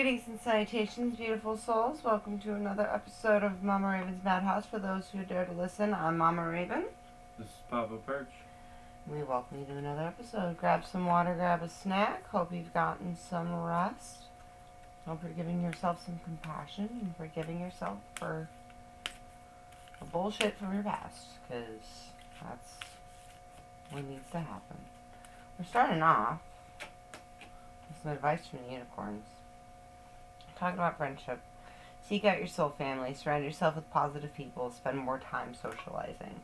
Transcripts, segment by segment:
Greetings and salutations, beautiful souls. Welcome to another episode of Mama Raven's Madhouse. For those who dare to listen, I'm Mama Raven. This is Papa Perch. We welcome you to another episode. Grab some water, grab a snack. Hope you've gotten some rest. Hope you're giving yourself some compassion and forgiving yourself for the bullshit from your past, because that's what needs to happen. We're starting off with some advice from the unicorns. Talking about friendship. Seek out your soul family. Surround yourself with positive people. Spend more time socializing.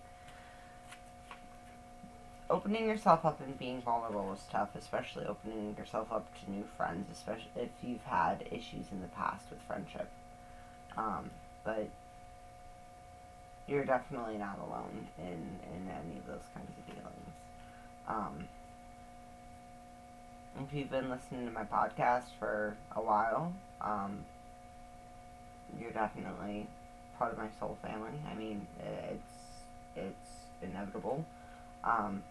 Opening yourself up and being vulnerable is tough, especially opening yourself up to new friends, especially if you've had issues in the past with friendship. Um, but you're definitely not alone in, in any of those kinds of feelings. Um, if you've been listening to my podcast for a while, um, you're definitely part of my soul family. I mean, it's it's inevitable. Um,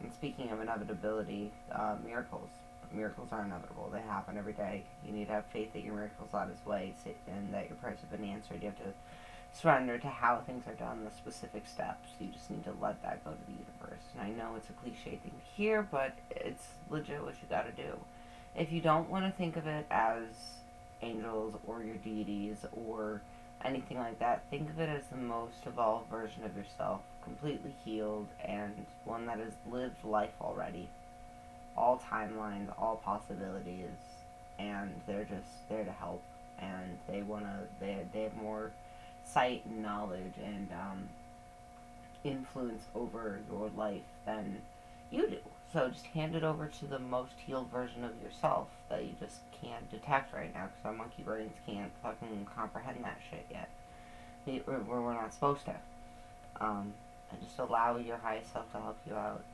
and speaking of inevitability, uh, miracles. Miracles are inevitable. They happen every day. You need to have faith that your miracle's are on its way and that your prayers have been answered. You have to surrender to how things are done, the specific steps. You just need to let that go to the universe. And I know it's a cliche thing to hear, but it's legit what you gotta do. If you don't want to think of it as angels or your deities or anything like that, think of it as the most evolved version of yourself, completely healed and one that has lived life already. All timelines, all possibilities, and they're just there to help. And they wanna, they they have more sight and knowledge and um, influence over your life than you do. So just hand it over to the most healed version of yourself that you just can't detect right now because our monkey brains can't fucking comprehend that shit yet. We, we're, we're not supposed to. Um, and just allow your highest self to help you out.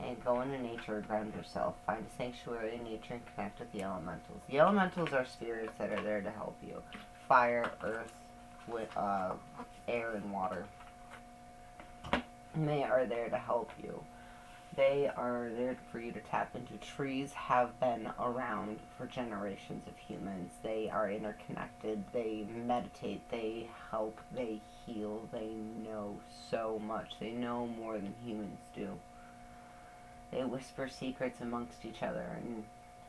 And go into nature, ground yourself. Find a sanctuary in nature and connect with the elementals. The elementals are spirits that are there to help you. Fire, earth, with uh, air and water. And they are there to help you. They are there for you to tap into. Trees have been around for generations of humans. They are interconnected. They meditate. They help. They heal. They know so much. They know more than humans do. They whisper secrets amongst each other and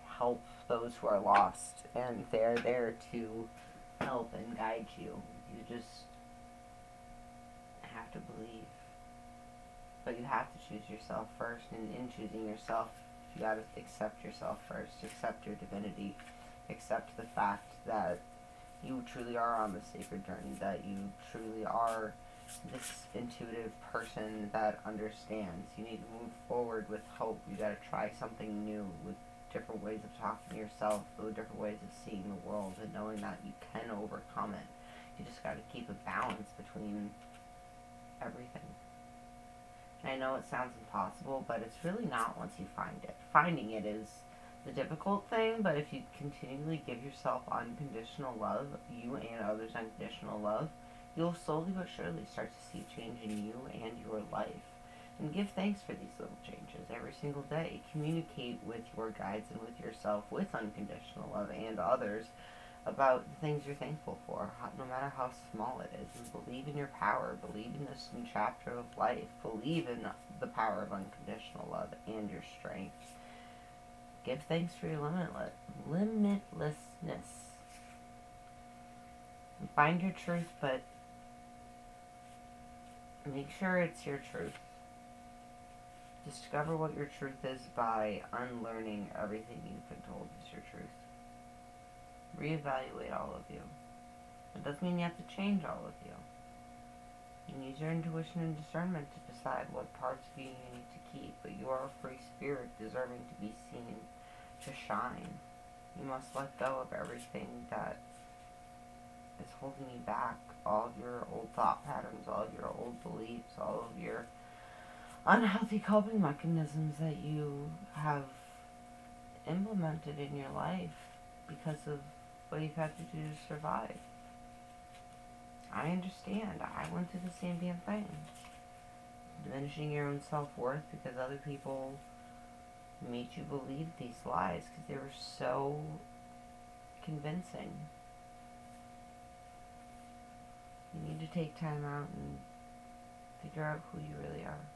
help those who are lost. And they're there to help and guide you. You just have to believe. But you have to choose yourself first, and in choosing yourself, you gotta accept yourself first. Accept your divinity. Accept the fact that you truly are on the sacred journey, that you truly are this intuitive person that understands. You need to move forward with hope. You gotta try something new with different ways of talking to yourself, with different ways of seeing the world, and knowing that you can overcome it. You just gotta keep a balance between everything. And I know it sounds impossible, but it's really not once you find it. Finding it is the difficult thing, but if you continually give yourself unconditional love, you and others unconditional love, you'll slowly but surely start to see change in you and your life. And give thanks for these little changes every single day. Communicate with your guides and with yourself with unconditional love and others about the things you're thankful for, no matter how small it is. And believe in your power. Believe in this new chapter of life. Believe in the power of unconditional love and your strength. Give thanks for your limitless, limitlessness. Find your truth, but make sure it's your truth. Discover what your truth is by unlearning everything you've been told is your truth reevaluate all of you. It doesn't mean you have to change all of you. You can use your intuition and discernment to decide what parts of you you need to keep, but you are a free spirit deserving to be seen, to shine. You must let go of everything that is holding you back, all of your old thought patterns, all of your old beliefs, all of your unhealthy coping mechanisms that you have implemented in your life because of what you've had to do to survive. I understand. I went through the same damn thing. Diminishing your own self worth because other people made you believe these lies because they were so convincing. You need to take time out and figure out who you really are.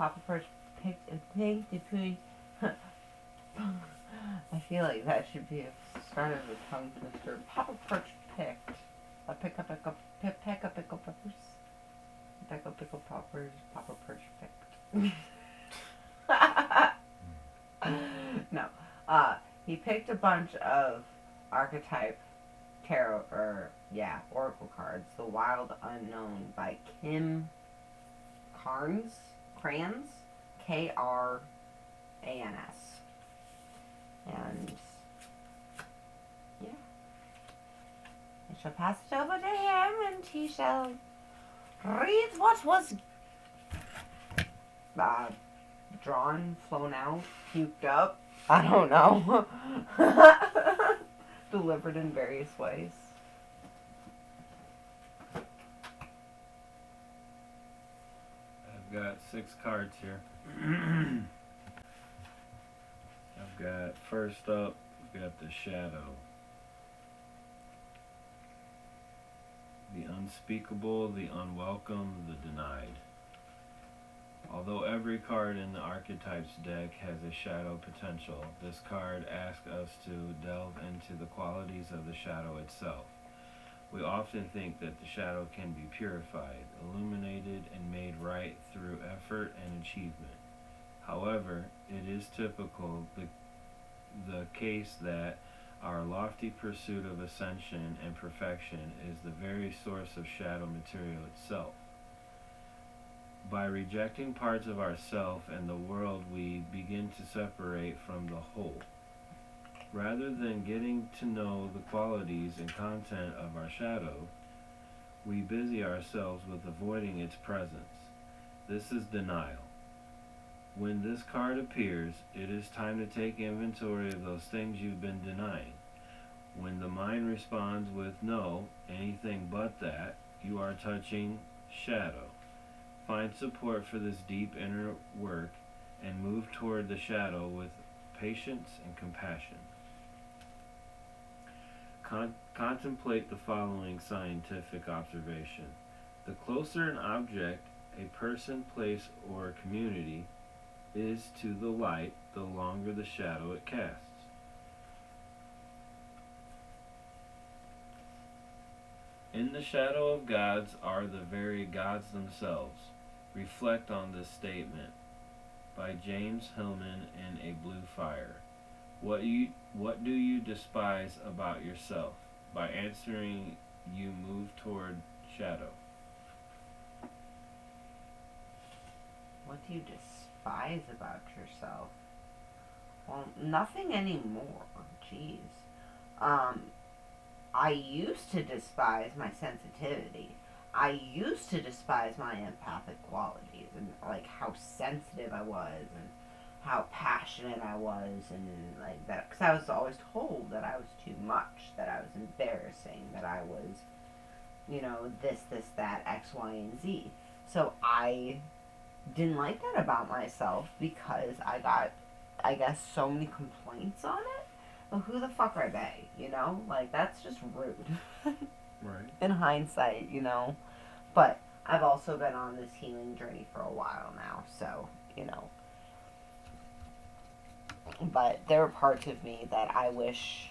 Papa Perch picked a pig poo. I feel like that should be a start of a tongue twister. Papa Perch picked a pick up pick up pick pick pickle peppers. Pick pickle poppers. Papa Perch picked. no. Uh, he picked a bunch of archetype tarot or yeah oracle cards. The Wild Unknown by Kim Krans. Krans, K R A N S. And yeah. I shall pass it over to him and he shall read what was uh, drawn, flown out, puked up. I don't know. Delivered in various ways. I've got six cards here. I've got first up, we've got the shadow. The unspeakable, the unwelcome, the denied. Although every card in the archetypes deck has a shadow potential, this card asks us to delve into the qualities of the shadow itself. We often think that the shadow can be purified, illuminated, and made right through effort and achievement. However, it is typical the, the case that our lofty pursuit of ascension and perfection is the very source of shadow material itself. By rejecting parts of ourself and the world, we begin to separate from the whole. Rather than getting to know the qualities and content of our shadow, we busy ourselves with avoiding its presence. This is denial. When this card appears, it is time to take inventory of those things you've been denying. When the mind responds with no, anything but that, you are touching shadow. Find support for this deep inner work and move toward the shadow with patience and compassion. Con- contemplate the following scientific observation. The closer an object, a person, place, or community is to the light, the longer the shadow it casts. In the shadow of gods are the very gods themselves. Reflect on this statement by James Hillman in A Blue Fire. What you what do you despise about yourself? By answering you move toward shadow. What do you despise about yourself? Well, nothing anymore. Jeez. Um, I used to despise my sensitivity. I used to despise my empathic qualities and like how sensitive I was and how passionate I was and like that because I was always told that I was too much, that I was embarrassing, that I was, you know, this, this, that, X, Y, and Z. So I didn't like that about myself because I got, I guess, so many complaints on it. Well, who the fuck are they? You know, like that's just rude. Right. in hindsight, you know. But I've also been on this healing journey for a while now, so, you know. But there are parts of me that I wish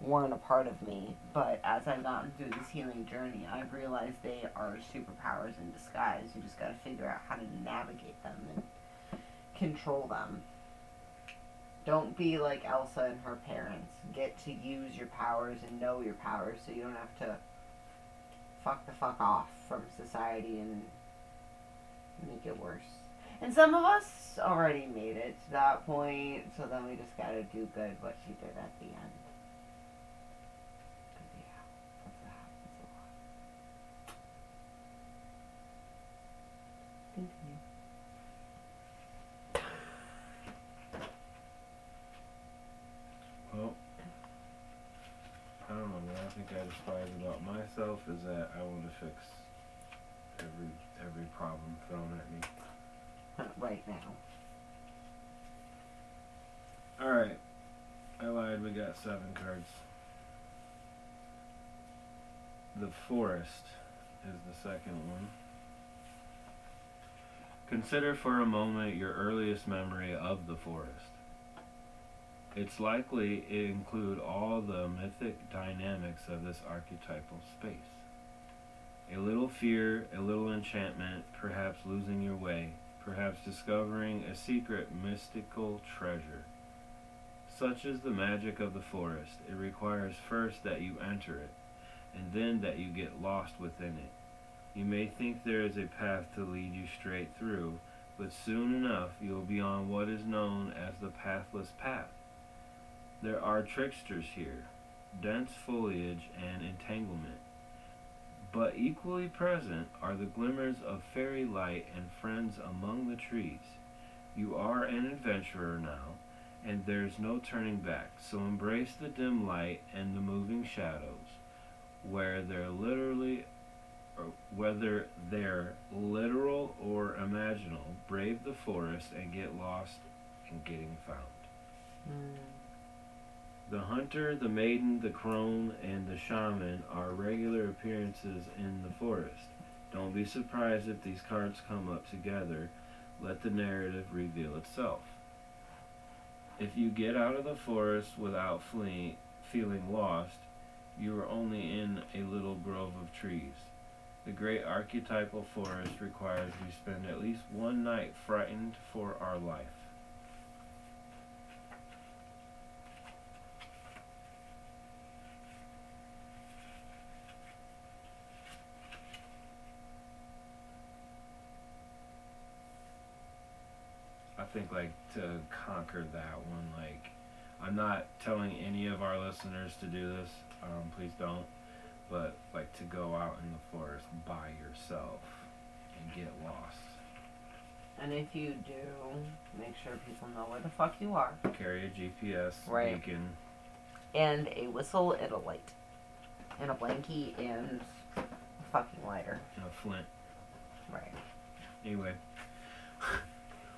weren't a part of me, but as I've gotten through this healing journey, I've realized they are superpowers in disguise. You just gotta figure out how to navigate them and control them. Don't be like Elsa and her parents. Get to use your powers and know your powers so you don't have to fuck the fuck off from society and make it worse. And some of us already made it to that point, so then we just gotta do good what she did at the end. yeah, that's. Well, I don't know. What I think I despise about myself is that I want to fix every every problem thrown at me. Right now. Alright. I lied, we got seven cards. The Forest is the second one. Consider for a moment your earliest memory of the forest. It's likely it include all the mythic dynamics of this archetypal space. A little fear, a little enchantment, perhaps losing your way, perhaps discovering a secret mystical treasure. Such is the magic of the forest. It requires first that you enter it, and then that you get lost within it. You may think there is a path to lead you straight through, but soon enough you will be on what is known as the pathless path. There are tricksters here, dense foliage and entanglement. But equally present are the glimmers of fairy light and friends among the trees. You are an adventurer now, and there's no turning back, so embrace the dim light and the moving shadows, where they're literally or whether they're literal or imaginal, brave the forest and get lost in getting found. Mm. The hunter, the maiden, the crone, and the shaman are regular appearances in the forest. Don't be surprised if these cards come up together. Let the narrative reveal itself. If you get out of the forest without fleeing, feeling lost, you are only in a little grove of trees. The great archetypal forest requires we spend at least one night frightened for our life. Think like to conquer that one, like I'm not telling any of our listeners to do this. Um, please don't. But like to go out in the forest by yourself and get lost. And if you do, make sure people know where the fuck you are. Carry a GPS Right. beacon. And a whistle and a light. And a blankie and a fucking lighter. and a flint. Right. Anyway,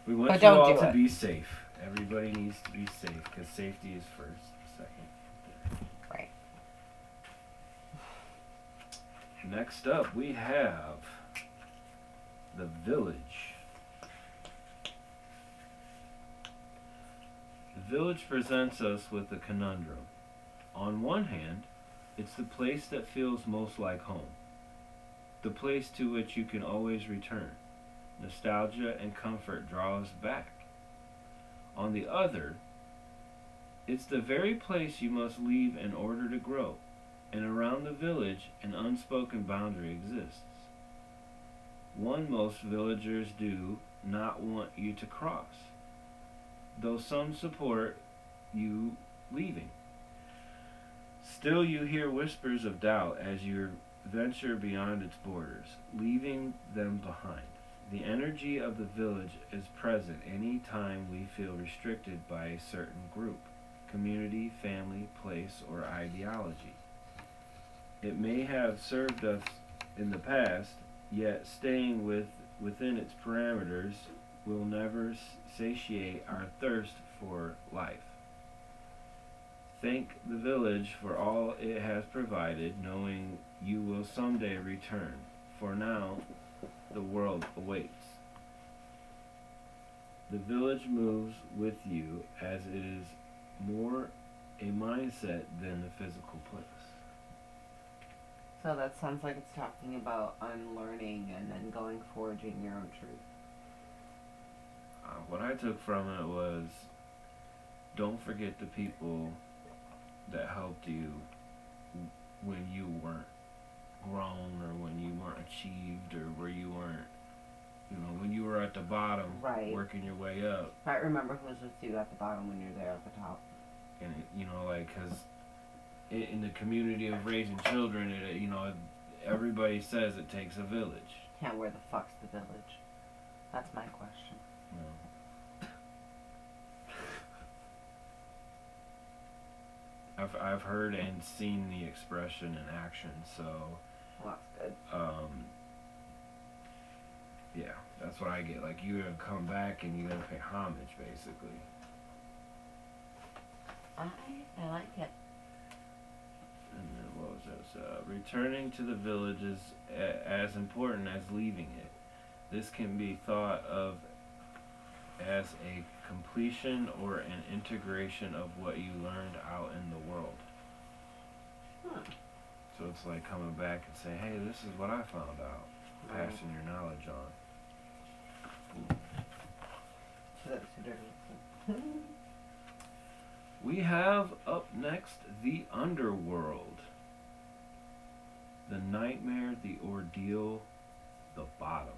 we want But you all to it. be safe. Everybody needs to be safe because safety is first, second. Right. Next up, we have the village. The village presents us with a conundrum. On one hand, it's the place that feels most like home, the place to which you can always return. Nostalgia and comfort draw us back. On the other, it's the very place you must leave in order to grow and around the village an unspoken boundary exists. One most villagers do not want you to cross, though some support you leaving. Still, you hear whispers of doubt as you venture beyond its borders, leaving them behind. The energy of the village is present any time we feel restricted by a certain group, community, family, place, or ideology. It may have served us in the past, yet staying with within its parameters will never satiate our thirst for life. Thank the village for all it has provided, knowing you will someday return. For now, the world awaits. The village moves with you as it is more a mindset than a physical place. So that sounds like it's talking about unlearning and then going forging your own truth. Uh, what I took from it was don't forget the people that helped you when you weren't grown or when you weren't achieved or where you weren't, you know, when you were at the bottom Right. working your way up. Right, remember who was with you at the bottom when you're there at the top. And, it, you know, like, because in, in the community of raising children, it, you know, everybody says it takes a village. Yeah, where the fuck's the village? That's my question. Know. I've I've heard and seen the expression in action, so Well, that's good. um, Yeah, that's what I get. Like you're gonna come back and you're gonna pay homage, basically. I I like it. And then what was this? Uh, returning to the village is a- as important as leaving it. This can be thought of as a completion or an integration of what you learned out in the world. Huh. So it's like coming back and say, hey, this is what I found out. Passing your knowledge on. So that's the difference. We have up next the underworld. The nightmare, the ordeal, the bottom.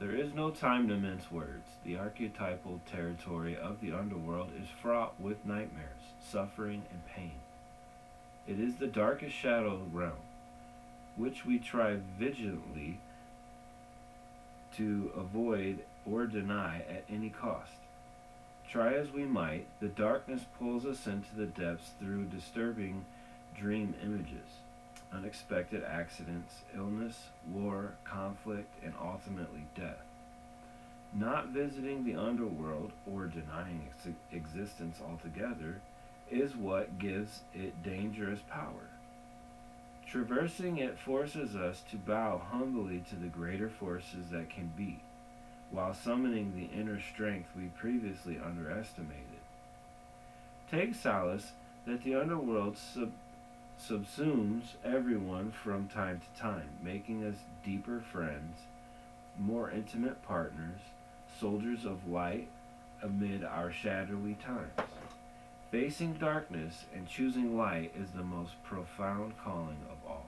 There is no time to mince words. The archetypal territory of the underworld is fraught with nightmares, suffering, and pain. It is the darkest shadow realm, which we try vigilantly to avoid or deny at any cost. Try as we might, the darkness pulls us into the depths through disturbing dream images, unexpected accidents, illness, war, conflict, and ultimately death. Not visiting the underworld or denying its existence altogether is what gives it dangerous power. Traversing it forces us to bow humbly to the greater forces that can be while summoning the inner strength we previously underestimated. Take solace that the underworld sub- subsumes everyone from time to time, making us deeper friends, more intimate partners, soldiers of light amid our shadowy times. Facing darkness and choosing light is the most profound calling of all.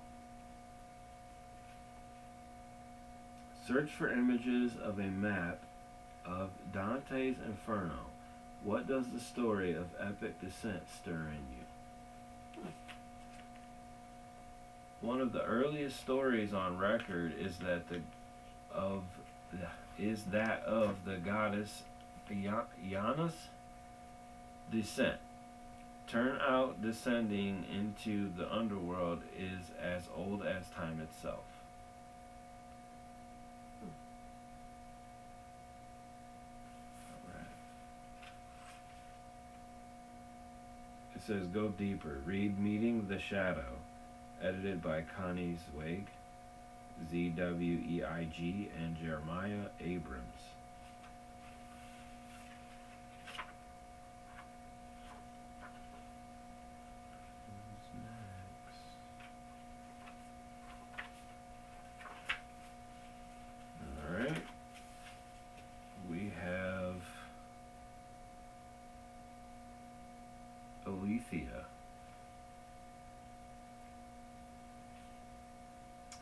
Search for images of a map of Dante's Inferno. What does the story of epic descent stir in you? One of the earliest stories on record is that the of is that of the goddess Ya- Janus descent. Turn out descending into the underworld is as old as time itself. It says go deeper. Read Meeting the Shadow, edited by Connie Zweig, Z W E I G, and Jeremiah Abrams. Who's next? Alright. We have Aletheia.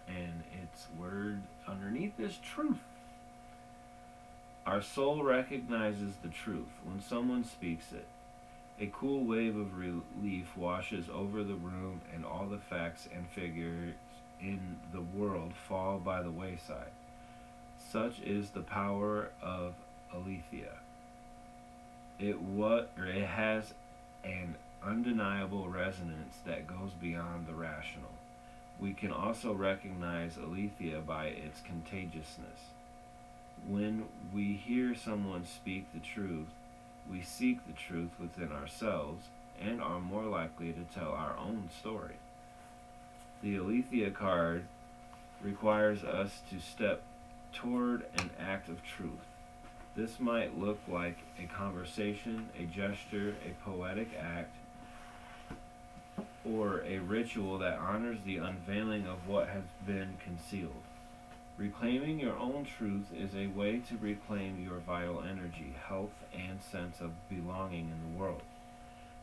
And its word underneath is truth. Our soul recognizes the truth when someone speaks it. A cool wave of relief washes over the room, and all the facts and figures in the world fall by the wayside. Such is the power of Aletheia. It what it has an undeniable resonance that goes beyond the rational. We can also recognize Aletheia by its contagiousness. When we hear someone speak the truth, we seek the truth within ourselves and are more likely to tell our own story. The Aletheia card requires us to step toward an act of truth. This might look like a conversation, a gesture, a poetic act, or a ritual that honors the unveiling of what has been concealed. Reclaiming your own truth is a way to reclaim your vital energy, health, and sense of belonging in the world.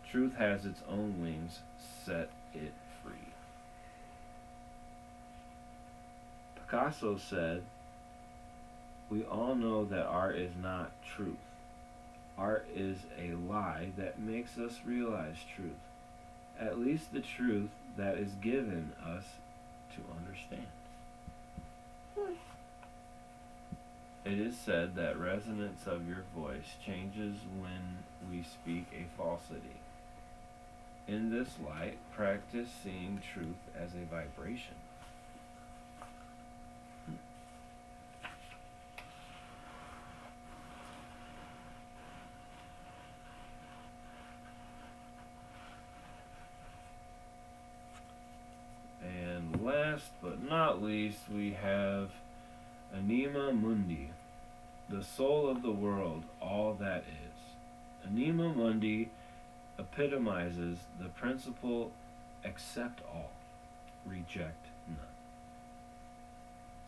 Truth has its own wings, set it free. Picasso said, We all know that art is not truth. Art is a lie that makes us realize truth, at least the truth that is given us to understand. It is said that resonance of your voice changes when we speak a falsity. In this light, practice seeing truth as a vibration. And last but not least, we have Anima Mundi the soul of the world, all that is. Anima Mundi epitomizes the principle accept all, reject none.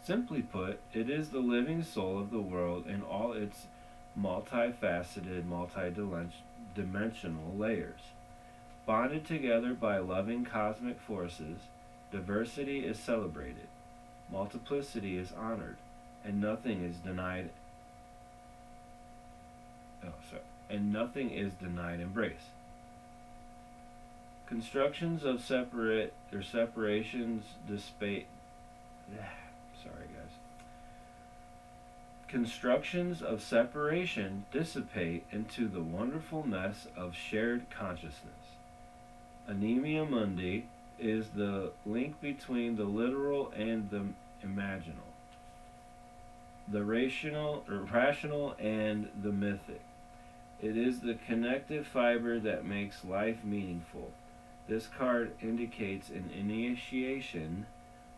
Simply put, it is the living soul of the world in all its multifaceted, multidimensional layers. Bonded together by loving cosmic forces, diversity is celebrated, multiplicity is honored, and nothing is denied. Oh, sorry. And nothing is denied embrace. Constructions of separate or separations dissipate. Sorry, guys. Constructions of separation dissipate into the wonderful mess of shared consciousness. Anima mundi is the link between the literal and the imaginal, the rational, rational and the mythic. It is the connective fiber that makes life meaningful. This card indicates an initiation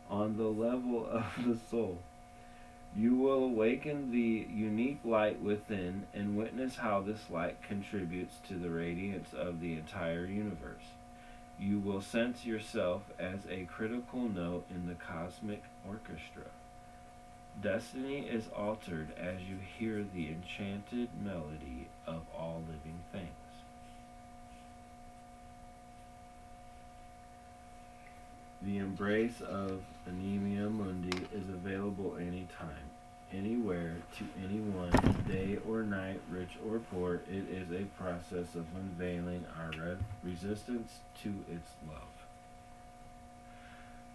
on the level of the soul. You will awaken the unique light within and witness how this light contributes to the radiance of the entire universe. You will sense yourself as a critical note in the cosmic orchestra. Destiny is altered as you hear the enchanted melody of all living things. The embrace of Anima Mundi is available anytime, anywhere, to anyone, day or night, rich or poor. It is a process of unveiling our re- resistance to its love.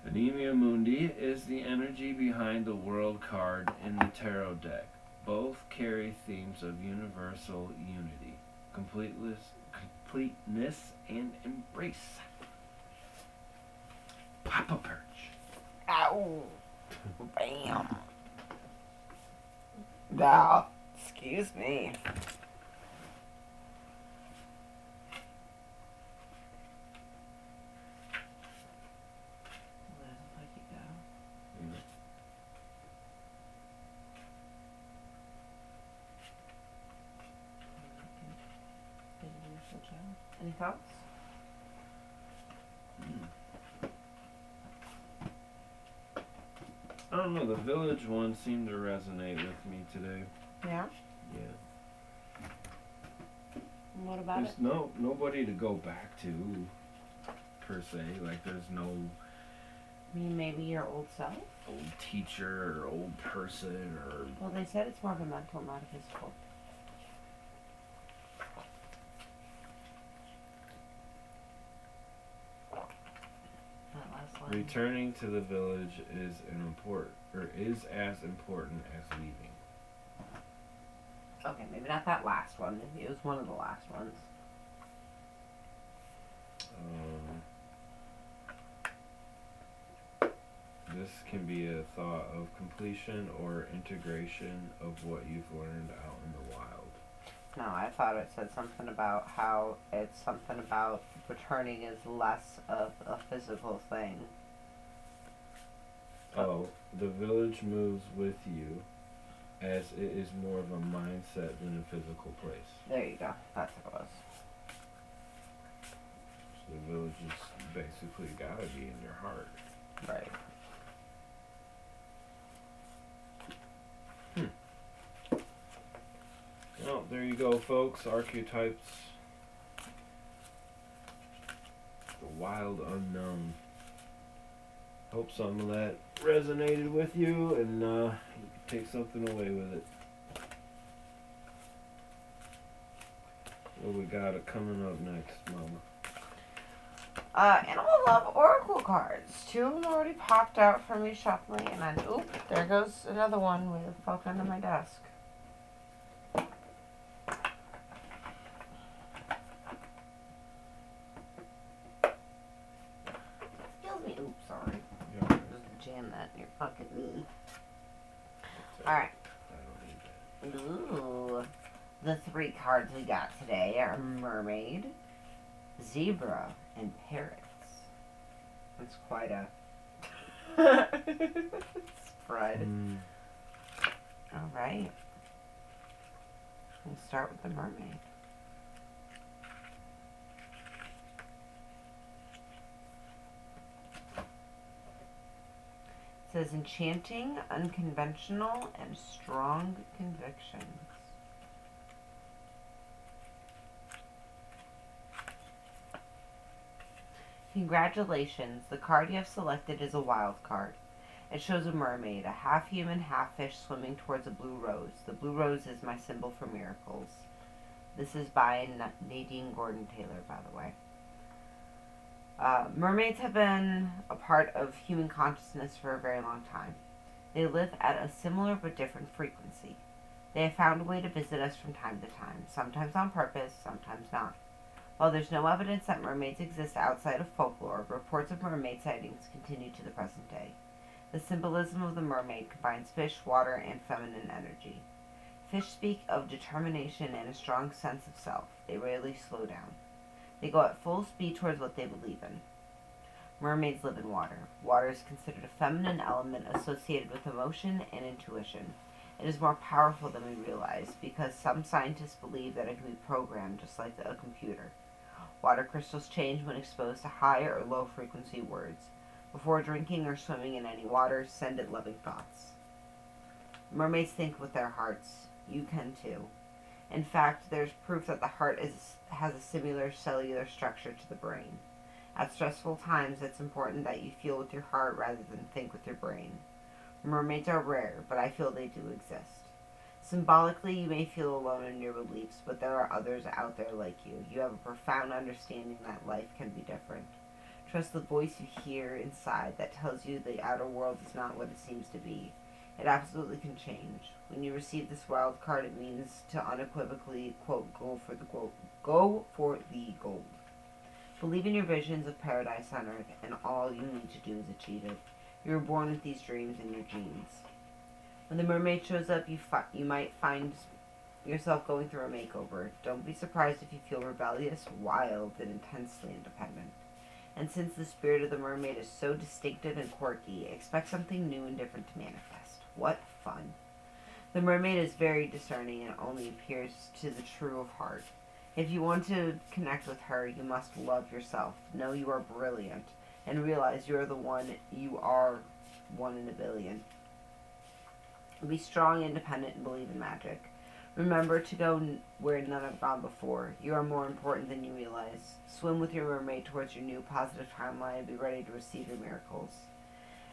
Anima Mundi is the energy behind the World card in the Tarot deck. Both carry themes of universal unity, completeness, completeness and embrace. Papa Perch. Ow! Bam! Now, excuse me. Where the fuck you go? Any thoughts? I don't know, the village one seemed to resonate with me today. Yeah. Yeah. What about There's no nobody to go back to per se. Like there's no I mean, maybe your old self? old teacher or old person or Well, they said it's more of a mental, not a physical. That last line. Returning to the village is an important or is as important as leaving. Okay, maybe not that last one. Maybe it was one of the last ones. Um, this can be a thought of completion or integration of what you've learned out in the wild. No, I thought it said something about how it's something about returning is less of a physical thing. Oh, the village moves with you as it is more of a mindset than a physical place. There you go. That's what it was. So the village is basically gotta be in your heart. Right. Hmm. Well, there you go, folks. Archetypes. The wild unknown. Hope some of that resonated with you and uh, you can take something away with it. What we got coming up next, Mama? Uh, Animal Love Oracle cards. Two of them already popped out for me shuffling, and then, oop, there goes another one with fuck under my desk. Excuse me. Oops, sorry. Yeah, Just jam that in your fucking knee. Alright. I don't need that. Ooh. The three cards we got today are Mermaid, Zebra, and Parrots. That's quite a Spread. Mm. All right. We'll start with the mermaid. It says enchanting, unconventional, and strong convictions. Congratulations, the card you have selected is a wild card. It shows a mermaid, a half human, half fish, swimming towards a blue rose. The blue rose is my symbol for miracles. This is by Nadine Gordon Taylor, by the way. Uh, mermaids have been a part of human consciousness for a very long time. They live at a similar but different frequency. They have found a way to visit us from time to time, sometimes on purpose, sometimes not. While there's no evidence that mermaids exist outside of folklore, reports of mermaid sightings continue to the present day. The symbolism of the mermaid combines fish, water, and feminine energy. Fish speak of determination and a strong sense of self. They rarely slow down. They go at full speed towards what they believe in. Mermaids live in water. Water is considered a feminine element associated with emotion and intuition. It is more powerful than we realize because some scientists believe that it can be programmed just like a computer. Water crystals change when exposed to high or low frequency words. Before drinking or swimming in any water, send it loving thoughts. Mermaids think with their hearts. You can too. In fact, there's proof that the heart is, has a similar cellular structure to the brain. At stressful times, it's important that you feel with your heart rather than think with your brain. Mermaids are rare, but I feel they do exist. Symbolically, you may feel alone in your beliefs, but there are others out there like you. You have a profound understanding that life can be different. Trust the voice you hear inside that tells you the outer world is not what it seems to be. It absolutely can change. When you receive this wild card, it means to unequivocally, quote, go for the gold. Go for the gold. Believe in your visions of paradise on earth, and all you need to do is achieve it. You were born with these dreams in your genes. When the mermaid shows up, you fi- you might find yourself going through a makeover. Don't be surprised if you feel rebellious, wild, and intensely independent. And since the spirit of the mermaid is so distinctive and quirky, expect something new and different to manifest. What fun! The mermaid is very discerning and only appears to the true of heart. If you want to connect with her, you must love yourself. Know you are brilliant and realize you are the one you are one in a billion. Be strong, independent, and believe in magic. Remember to go where none have gone before. You are more important than you realize. Swim with your mermaid towards your new positive timeline and be ready to receive your miracles.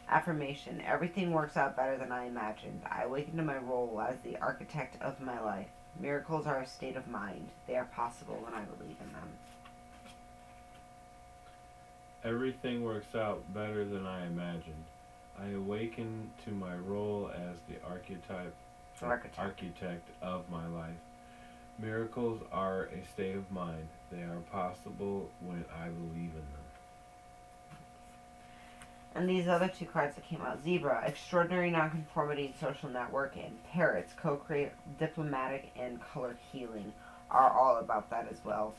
Affirmation Everything works out better than I imagined. I awaken to my role as the architect of my life. Miracles are a state of mind. They are possible when I believe in them. Everything works out better than I imagined. I awaken to my role as the archetype Architect. architect of my life. Miracles are a state of mind. They are possible when I believe in them. And these other two cards that came out Zebra, Extraordinary Nonconformity and Social Network, and Parrots, Co create Diplomatic and Color Healing, are all about that as well.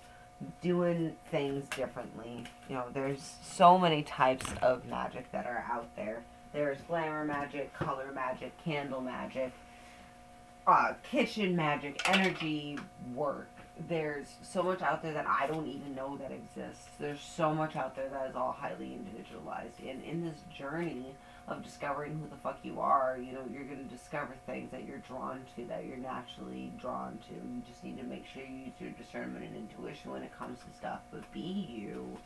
Doing things differently. You know, there's so many types of magic that are out there. There's glamour magic, color magic, candle magic, uh, kitchen magic, energy work. There's so much out there that I don't even know that exists. There's so much out there that is all highly individualized. And in this journey of discovering who the fuck you are, you know, you're going to discover things that you're drawn to, that you're naturally drawn to. You just need to make sure you use your discernment and intuition when it comes to stuff. But be you.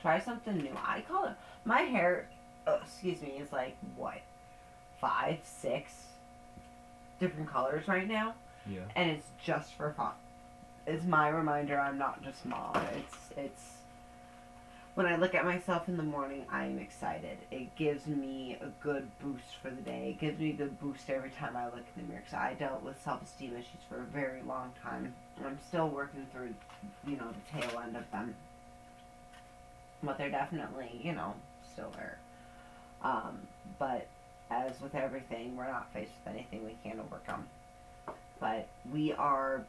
Try something new. I call it, my hair, uh, excuse me, is like, what, five, six different colors right now? Yeah. and it's just for fun. It's my reminder I'm not just mom. It's it's when I look at myself in the morning, I'm excited. It gives me a good boost for the day. It gives me a good boost every time I look in the mirror. Cause I dealt with self-esteem issues for a very long time, and I'm still working through, you know, the tail end of them. But they're definitely, you know, still there. Um, but as with everything, we're not faced with anything we can't overcome but we are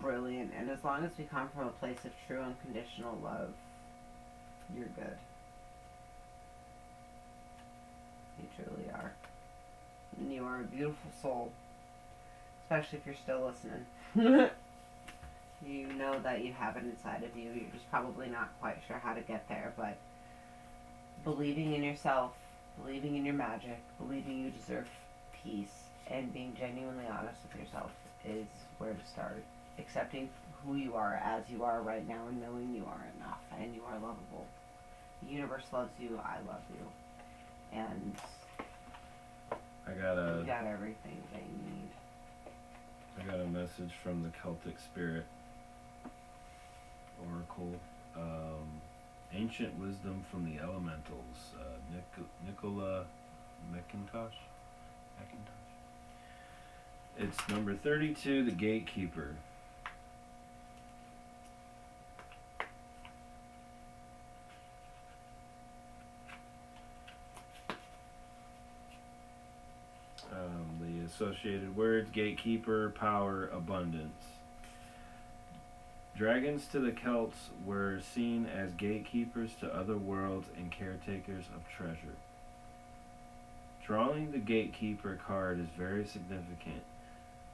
brilliant and as long as we come from a place of true unconditional love you're good You truly are. And you are a beautiful soul. Especially if you're still listening. you know that you have it inside of you. You're just probably not quite sure how to get there, but believing in yourself, believing in your magic, believing you deserve peace, and being genuinely honest with yourself is where to start. Accepting who you are as you are right now and knowing you are enough and you are lovable. The universe loves you, I love you. And I got you a got everything they need. I got a message from the Celtic Spirit Oracle. Um, ancient wisdom from the elementals. Uh, Nic- Nicola McIntosh. McIntosh. It's number thirty-two, the Gatekeeper. Um, the associated words gatekeeper, power, abundance. Dragons to the Celts were seen as gatekeepers to other worlds and caretakers of treasure. Drawing the gatekeeper card is very significant.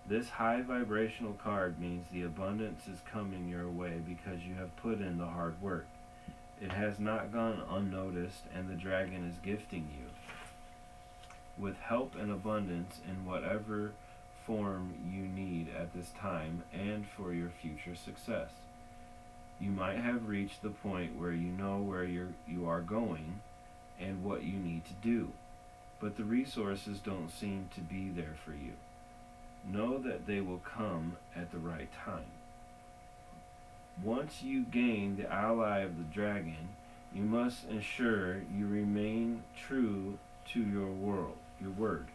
This high vibrational card means the abundance is coming your way because you have put in the hard work. It has not gone unnoticed, and the dragon is gifting you with help and abundance in whatever form you need at this time and for your future success. You might have reached the point where you know where you're, you are going and what you need to do, but the resources don't seem to be there for you. Know that they will come at the right time. Once you gain the ally of the dragon, you must ensure you remain true to your world, your word.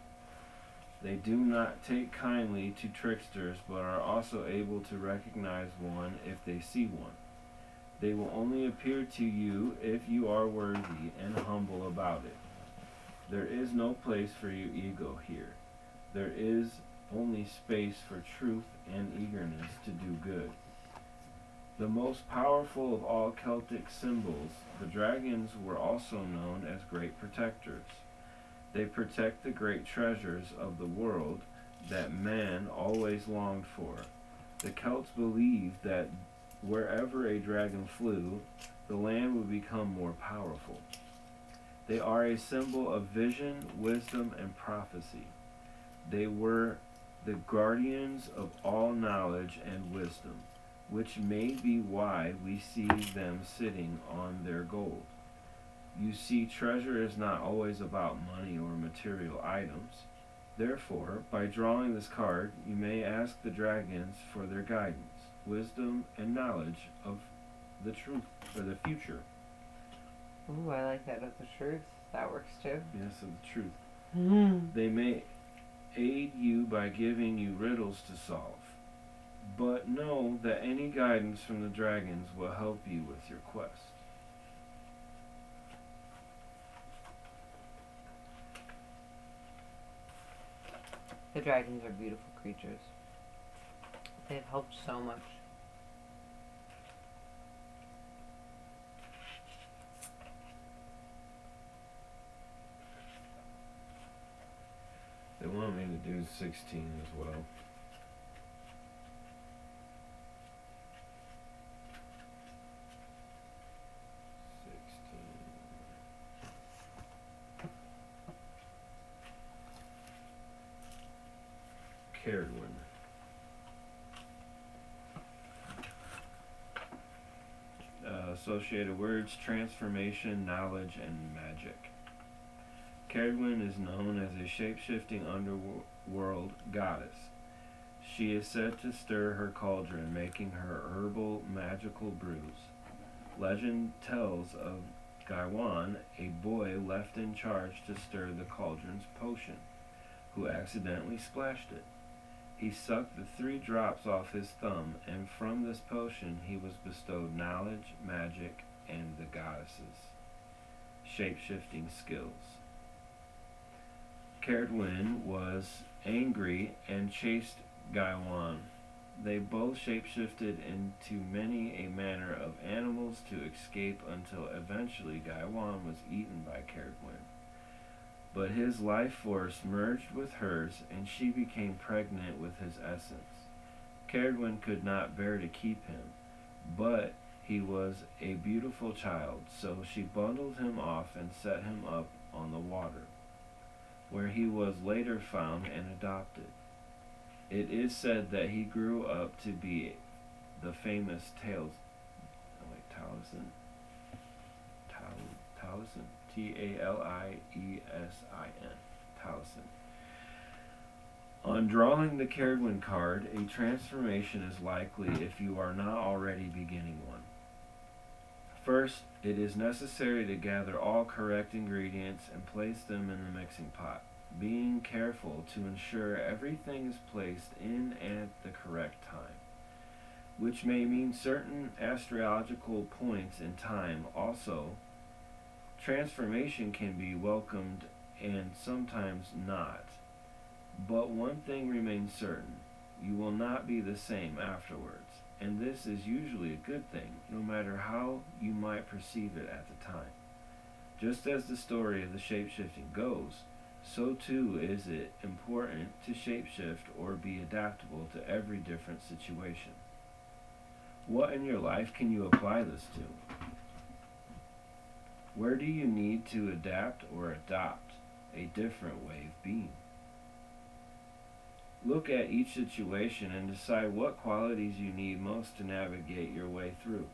They do not take kindly to tricksters, but are also able to recognize one if they see one. They will only appear to you if you are worthy and humble about it. There is no place for your ego here. There is only space for truth and eagerness to do good. The most powerful of all Celtic symbols, the dragons were also known as great protectors. They protect the great treasures of the world that man always longed for. The Celts believed that wherever a dragon flew, the land would become more powerful. They are a symbol of vision, wisdom, and prophecy. They were the guardians of all knowledge and wisdom, which may be why we see them sitting on their gold. You see, treasure is not always about money or material items. Therefore, by drawing this card, you may ask the dragons for their guidance, wisdom, and knowledge of the truth for the future. Ooh, I like that of the truth. That works too. Yes, of the truth. Mm. They may aid you by giving you riddles to solve. But know that any guidance from the dragons will help you with your quest. The dragons are beautiful creatures. They've helped so much. They want me to do 16 as well. Cerridwen. Uh, associated words transformation, knowledge, and magic. Cerridwen is known as a shape-shifting underworld goddess. She is said to stir her cauldron, making her herbal magical brews. Legend tells of Gwion, a boy left in charge to stir the cauldron's potion, who accidentally splashed it. He sucked the three drops off his thumb, and from this potion he was bestowed knowledge, magic, and the goddesses' shape-shifting skills. Cerridwen was angry and chased Gwion. They both shapeshifted into many a manner of animals to escape until eventually Gwion was eaten by Cerridwen. But his life force merged with hers, and she became pregnant with his essence. Cerridwen could not bear to keep him, but he was a beautiful child, so she bundled him off and set him up on the water, where he was later found and adopted. It is said that he grew up to be the famous Tales, oh wait, Taliesin, Tal, Taliesin, T A L I E S I N, Taliesin. On drawing the Cerridwen card, a transformation is likely if you are not already beginning one. First, it is necessary to gather all correct ingredients and place them in the mixing pot, being careful to ensure everything is placed in at the correct time, which may mean certain astrological points in time. Also, transformation can be welcomed and sometimes not. But one thing remains certain you will not be the same afterwards and this is usually a good thing, no matter how you might perceive it at the time. Just as the story of the shapeshifting goes, so too is it important to shapeshift or be adaptable to every different situation. What in your life can you apply this to? Where do you need to adapt or adopt a different way of being? Look at each situation and decide what qualities you need most to navigate your way through.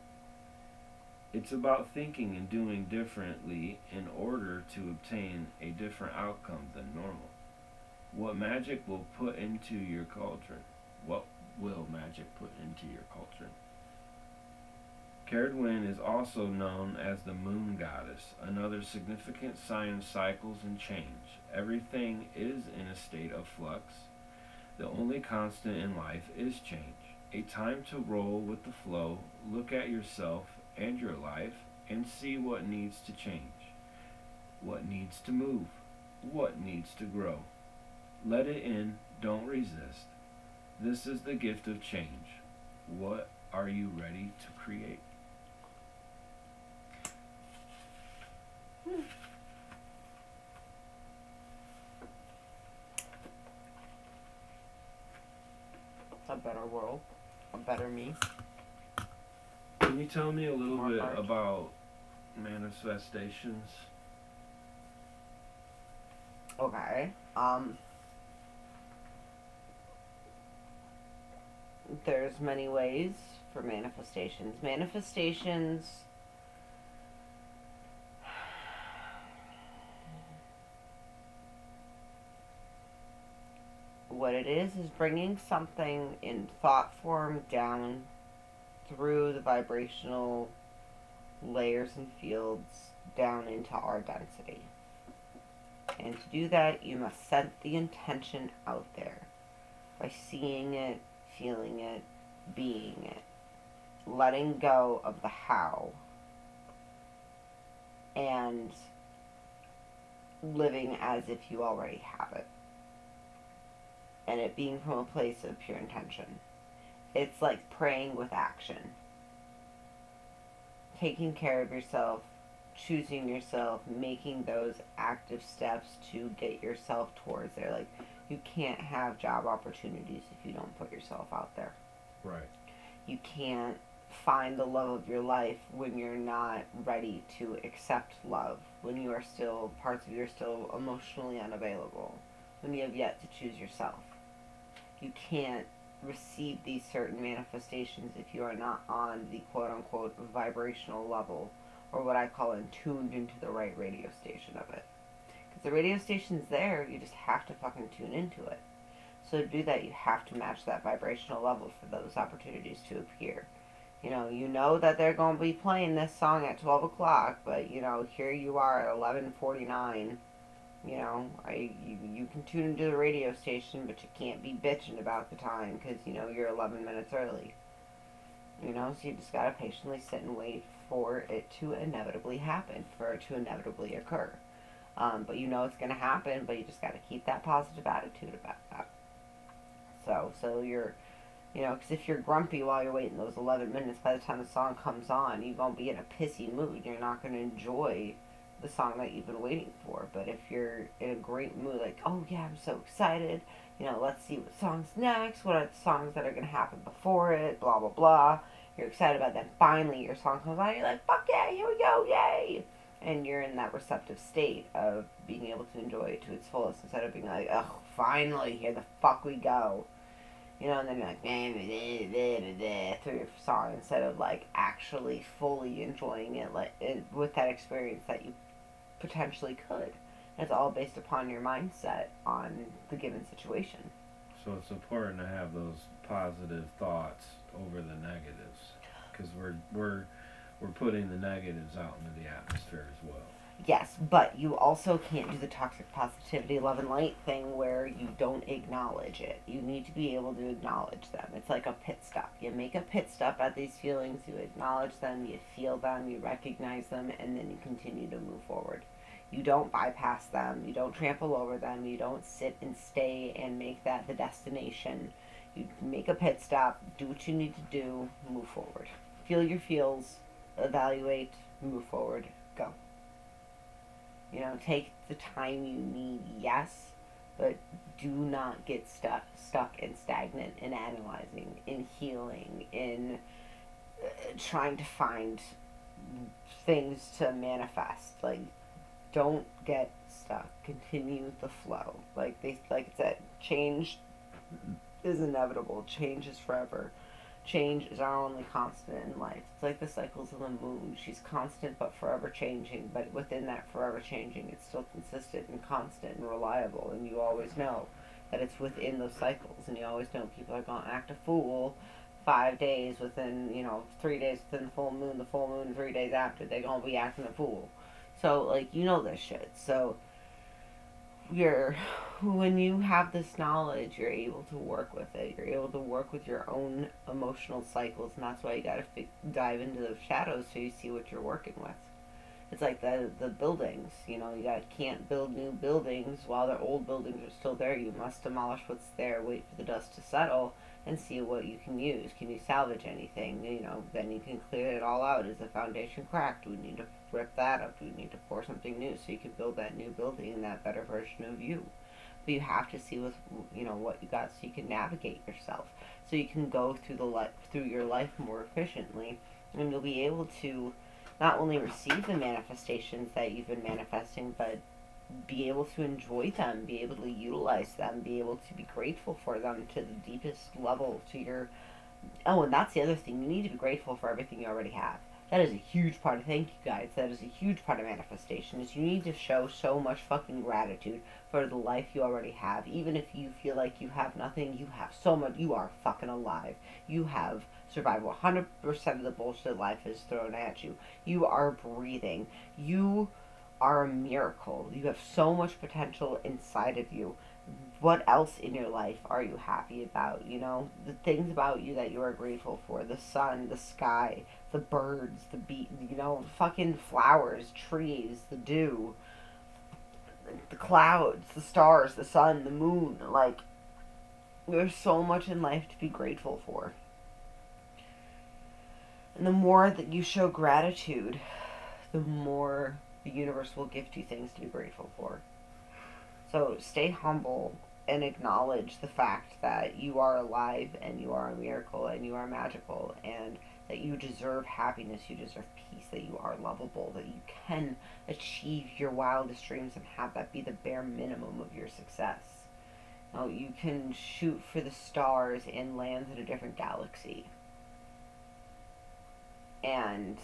It's about thinking and doing differently in order to obtain a different outcome than normal. What magic will put into your cauldron? What will magic put into your cauldron? Cerridwen is also known as the moon goddess, another significant sign of cycles and change. Everything is in a state of flux the only constant in life is change. A time to roll with the flow, look at yourself and your life, and see what needs to change, what needs to move, what needs to grow. Let it in, don't resist. This is the gift of change. What are you ready to create? Hmm. a better world, a better me. Can you tell me a little More bit art. about manifestations? Okay. Um. There's many ways for manifestations. Manifestations. What it is is bringing something in thought form down through the vibrational layers and fields down into our density. And to do that, you must set the intention out there by seeing it, feeling it, being it, letting go of the how, and living as if you already have it. And it being from a place of pure intention. It's like praying with action. Taking care of yourself, choosing yourself, making those active steps to get yourself towards there. Like, you can't have job opportunities if you don't put yourself out there. Right. You can't find the love of your life when you're not ready to accept love, when you are still, parts of you are still emotionally unavailable, when you have yet to choose yourself. You can't receive these certain manifestations if you are not on the quote unquote vibrational level or what I call in tuned into the right radio station of it. Because the radio station's there, you just have to fucking tune into it. So to do that, you have to match that vibrational level for those opportunities to appear. You know, you know that they're going to be playing this song at 12 o'clock, but, you know, here you are at 11.49. You know, I you, you can tune into the radio station, but you can't be bitching about the time because, you know, you're 11 minutes early. You know, so you just got to patiently sit and wait for it to inevitably happen, for it to inevitably occur. Um, but you know it's to happen, but you just got to keep that positive attitude about that. So, so you're, you know, because if you're grumpy while you're waiting those 11 minutes, by the time the song comes on, you're to be in a pissy mood. You're not to enjoy the song that you've been waiting for. But if you're in a great mood, like, oh yeah, I'm so excited, you know, let's see what song's next, what are the songs that are going to happen before it, blah, blah, blah. You're excited about that. Finally, your song comes on, you're like, fuck yeah, here we go, yay! And you're in that receptive state of being able to enjoy it to its fullest instead of being like, oh, finally, here the fuck we go. You know, and then you're like, through your song instead of like actually fully enjoying it like it, with that experience that you potentially could. It's all based upon your mindset on the given situation. So it's important to have those positive thoughts over the negatives, because we're we're we're putting the negatives out into the atmosphere as well. Yes, but you also can't do the toxic positivity, love and light thing where you don't acknowledge it. You need to be able to acknowledge them. It's like a pit stop. You make a pit stop at these feelings, you acknowledge them, you feel them, you recognize them, and then you continue to move forward. You don't bypass them, you don't trample over them, you don't sit and stay and make that the destination. You make a pit stop, do what you need to do, move forward. Feel your feels, evaluate, move forward, go. You know, take the time you need, yes, but do not get stuck stuck and stagnant in analyzing, in healing, in uh, trying to find things to manifest. Like, don't get stuck. Continue the flow. Like they, like I said, change is inevitable. Change is forever change is our only constant in life. It's like the cycles of the moon. She's constant but forever changing, but within that forever changing, it's still consistent and constant and reliable, and you always know that it's within those cycles, and you always know people are going to act a fool five days within, you know, three days within the full moon, the full moon three days after, they're going to be acting a fool. So, like, you know this shit. So, you're when you have this knowledge you're able to work with it. You're able to work with your own emotional cycles and that's why you got to dive into the shadows so you see what you're working with. It's like the the buildings you know you got can't build new buildings. While the old buildings are still there you must demolish what's there wait for the dust to settle and see what you can use can you salvage anything you know then you can clear it all out is the foundation cracked we need to rip that up. We need to pour something new so you can build that new building and that better version of you. But you have to see with you know what you got so you can navigate yourself. So you can go through the life through your life more efficiently and you'll be able to not only receive the manifestations that you've been manifesting, but be able to enjoy them, be able to utilize them, be able to be grateful for them to the deepest level to your Oh, and that's the other thing. You need to be grateful for everything you already have. That is a huge part of thank you guys. That is a huge part of manifestation. Is you need to show so much fucking gratitude for the life you already have. Even if you feel like you have nothing, you have so much. You are fucking alive. You have survived 100% of the bullshit life has thrown at you. You are breathing. You are a miracle. You have so much potential inside of you what else in your life are you happy about? You know, the things about you that you are grateful for the sun, the sky, the birds, the beat, you know, fucking flowers, trees, the dew, the clouds, the stars, the sun, the moon. Like, there's so much in life to be grateful for. And the more that you show gratitude, the more the universe will gift you things to be grateful for. So stay humble and acknowledge the fact that you are alive and you are a miracle and you are magical and that you deserve happiness, you deserve peace, that you are lovable, that you can achieve your wildest dreams and have that be the bare minimum of your success. Know, you can shoot for the stars and land in a different galaxy. And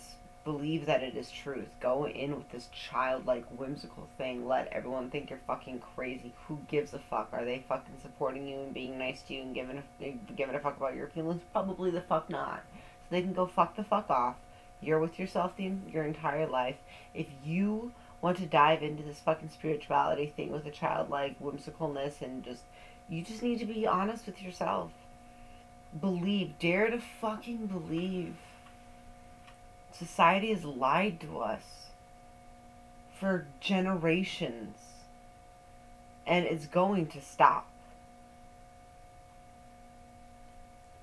believe that it is truth. Go in with this childlike, whimsical thing. Let everyone think you're fucking crazy. Who gives a fuck? Are they fucking supporting you and being nice to you and giving a, giving a fuck about your feelings? Probably the fuck not. So they can go fuck the fuck off. You're with yourself the, your entire life. If you want to dive into this fucking spirituality thing with a childlike whimsicalness and just, you just need to be honest with yourself. Believe. Dare to fucking believe Society has lied to us for generations. And it's going to stop.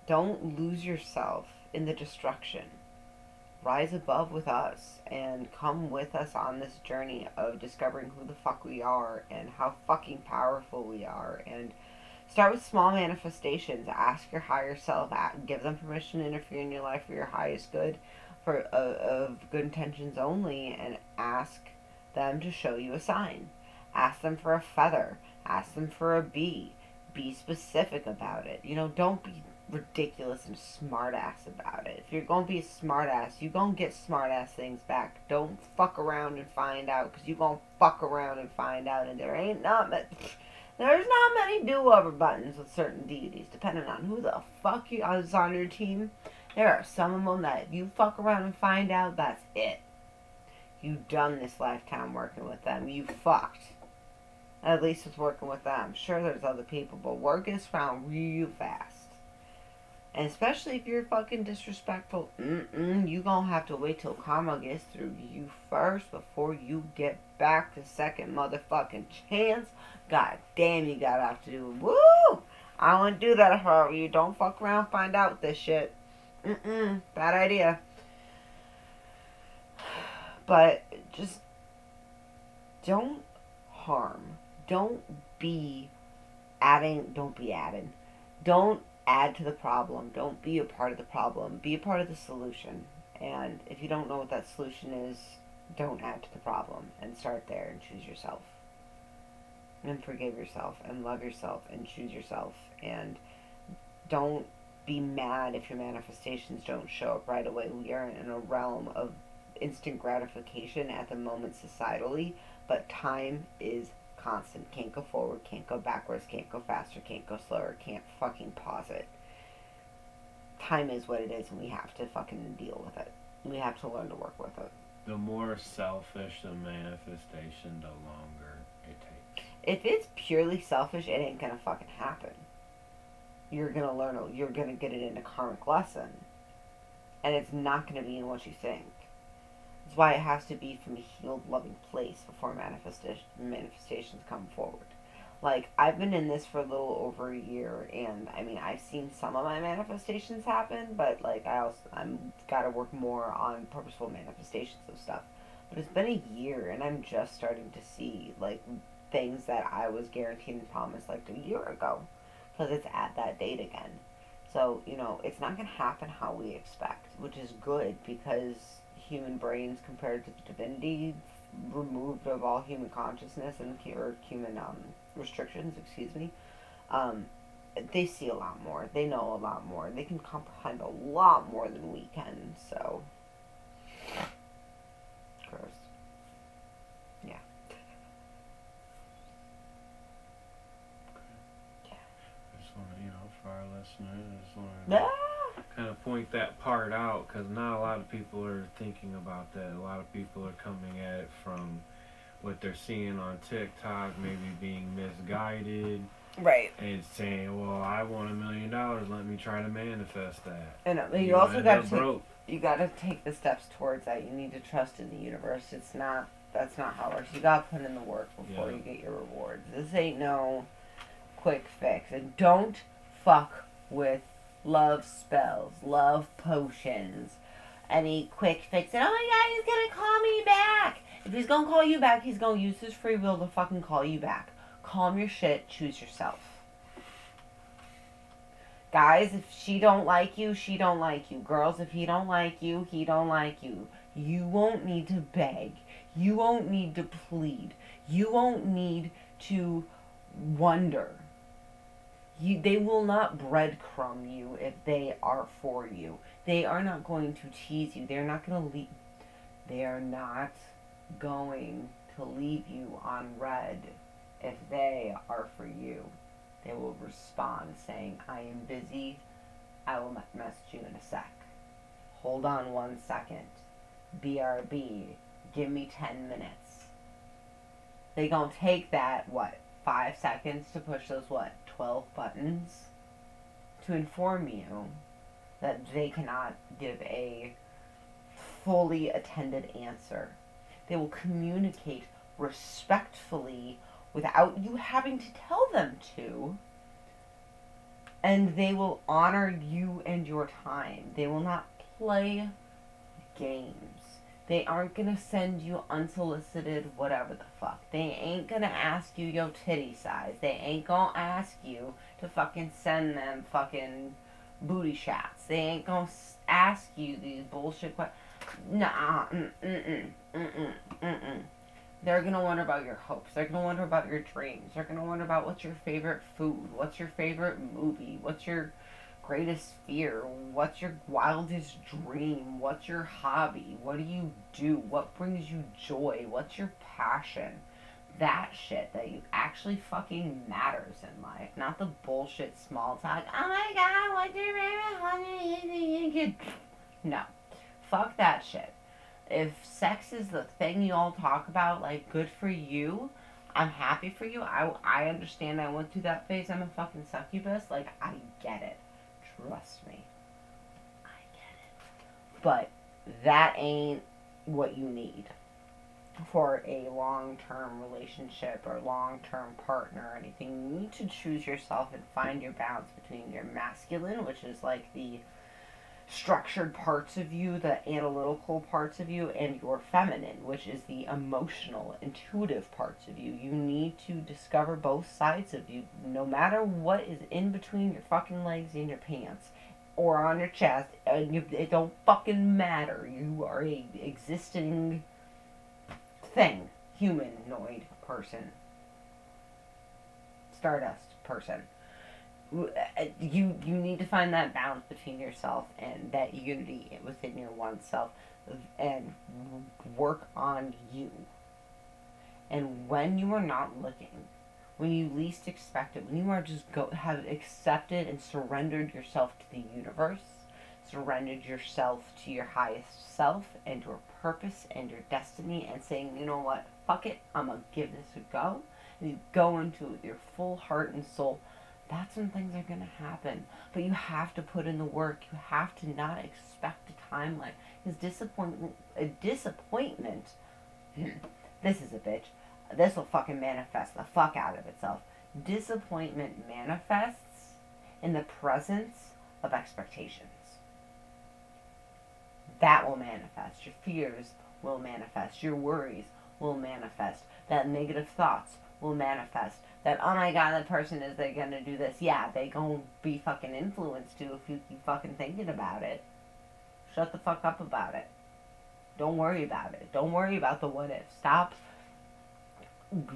Don't lose yourself in the destruction. rise above with us and come with us on this journey of discovering who the fuck we are and how fucking powerful we are and start with small manifestations ask your higher self give them permission to interfere in your life for your highest good for uh, of good intentions only and ask them to show you a sign ask them for a feather ask them for a bee be specific about it you know don't be ridiculous and smartass about it. If you're gonna be a smartass, you're gonna get smartass things back. Don't fuck around and find out, cause you're gonna fuck around and find out, and there ain't not much. There's not many do-over buttons with certain deities, depending on who the fuck you is on your team. There are some of them that if you fuck around and find out, that's it. You done this lifetime working with them. You fucked. At least it's working with them. Sure, there's other people, but work is found real fast. And especially if you're fucking disrespectful, mm-mm, you gonna have to wait till karma gets through you first before you get back the second motherfucking chance. God damn, you got out to do Woo! I wouldn't do that if I were you. Don't fuck around find out this shit. Mm-mm, bad idea. But just don't harm. Don't be adding, don't be adding. Don't add to the problem. Don't be a part of the problem. Be a part of the solution. And if you don't know what that solution is, don't add to the problem and start there and choose yourself. And forgive yourself and love yourself and choose yourself. And don't be mad if your manifestations don't show up right away. We are in a realm of instant gratification at the moment societally, but time is constant. Can't go forward, can't go backwards, can't go faster, can't go slower, can't fucking pause it. Time is what it is, and we have to fucking deal with it. We have to learn to work with it. The more selfish the manifestation, the longer it takes. If it's purely selfish, it ain't gonna fucking happen. You're gonna learn, you're gonna get it in a karmic lesson. And it's not gonna be in what you think. That's why it has to be from a healed, loving place before manifestation, manifestations come forward. Like, I've been in this for a little over a year, and I mean, I've seen some of my manifestations happen, but like, I also, I'm gotta work more on purposeful manifestations of stuff. But it's been a year, and I'm just starting to see, like, things that I was guaranteed and promised, like, a year ago. Because it's at that date again. So, you know, it's not going to happen how we expect, which is good because human brains compared to the divinity removed of all human consciousness and or human um, restrictions, excuse me, um, they see a lot more. They know a lot more. They can comprehend a lot more than we can. So, gross. Yeah. Yeah. I just want to, you know, for our listeners, I just want to. Kind of point that part out because not a lot of people are thinking about that. A lot of people are coming at it from what they're seeing on TikTok, maybe being misguided. Right. And saying, "Well, I want a million dollars. Let me try to manifest that." And you, you also got to take, you got to take the steps towards that. You need to trust in the universe. It's not that's not how it works. You got to put in the work before yeah. you get your rewards. This ain't no quick fix. And don't fuck with love spells, love potions, any quick fix. And oh my god, he's gonna call me back. If he's gonna call you back, he's gonna use his free will to fucking call you back. Calm your shit, choose yourself. Guys, if she don't like you, she don't like you. Girls, if he don't like you, he don't like you. You won't need to beg. You won't need to plead. You won't need to wonder you, they will not breadcrumb you if they are for you. They are not going to tease you. They're not going to leave. They are not going to leave you on red if they are for you. They will respond saying, I am busy. I will message you in a sec. Hold on one second. BRB. Give me 10 minutes. They gonna take that, what, five seconds to push those, what, 12 buttons to inform you that they cannot give a fully attended answer. They will communicate respectfully without you having to tell them to. And they will honor you and your time. They will not play games. They aren't gonna send you unsolicited whatever the fuck. They ain't gonna ask you your titty size. They ain't gonna ask you to fucking send them fucking booty shots. They ain't gonna ask you these bullshit questions. Nah, mm, mm, mm, mm, mm, mm, mm. They're gonna wonder about your hopes. They're gonna wonder about your dreams. They're gonna wonder about what's your favorite food, what's your favorite movie, what's your greatest fear, what's your wildest dream, what's your hobby, what do you do, what brings you joy, what's your passion. That shit that you actually fucking matters in life, not the bullshit small talk. Oh my god, what's your favorite hobby? No, fuck that shit if sex is the thing you all talk about, like good for you, I'm happy for you. I, I understand I went through that phase. I'm a fucking succubus. Like, I get it. Trust me. I get it. But that ain't what you need for a long term relationship or long term partner or anything. You need to choose yourself and find your balance between your masculine, which is like the structured parts of you, the analytical parts of you, and your feminine, which is the emotional, intuitive parts of you. You need to discover both sides of you, no matter what is in between your fucking legs and your pants. Or on your chest, and you, it don't fucking matter. You are a existing thing, humanoid person, stardust person you you need to find that balance between yourself and that unity within your one self and work on you. And when you are not looking when you least expect it when you are just go have accepted and surrendered yourself to the universe surrendered yourself to your highest self and your purpose and your destiny and saying you know what? Fuck it. I'm gonna give this a go. And you go into it with your full heart and soul that's when things are going to happen. But you have to put in the work. You have to not expect a timeline. Because disappointment, a disappointment, this is a bitch. This will fucking manifest the fuck out of itself. Disappointment manifests in the presence of expectations. That will manifest. Your fears will manifest. Your worries will manifest. That negative thoughts will manifest. That oh my god that person is they gonna do this. Yeah they gonna be fucking influenced to if you keep fucking thinking about it. Shut the fuck up about it. Don't worry about it. Don't worry about the what if. Stop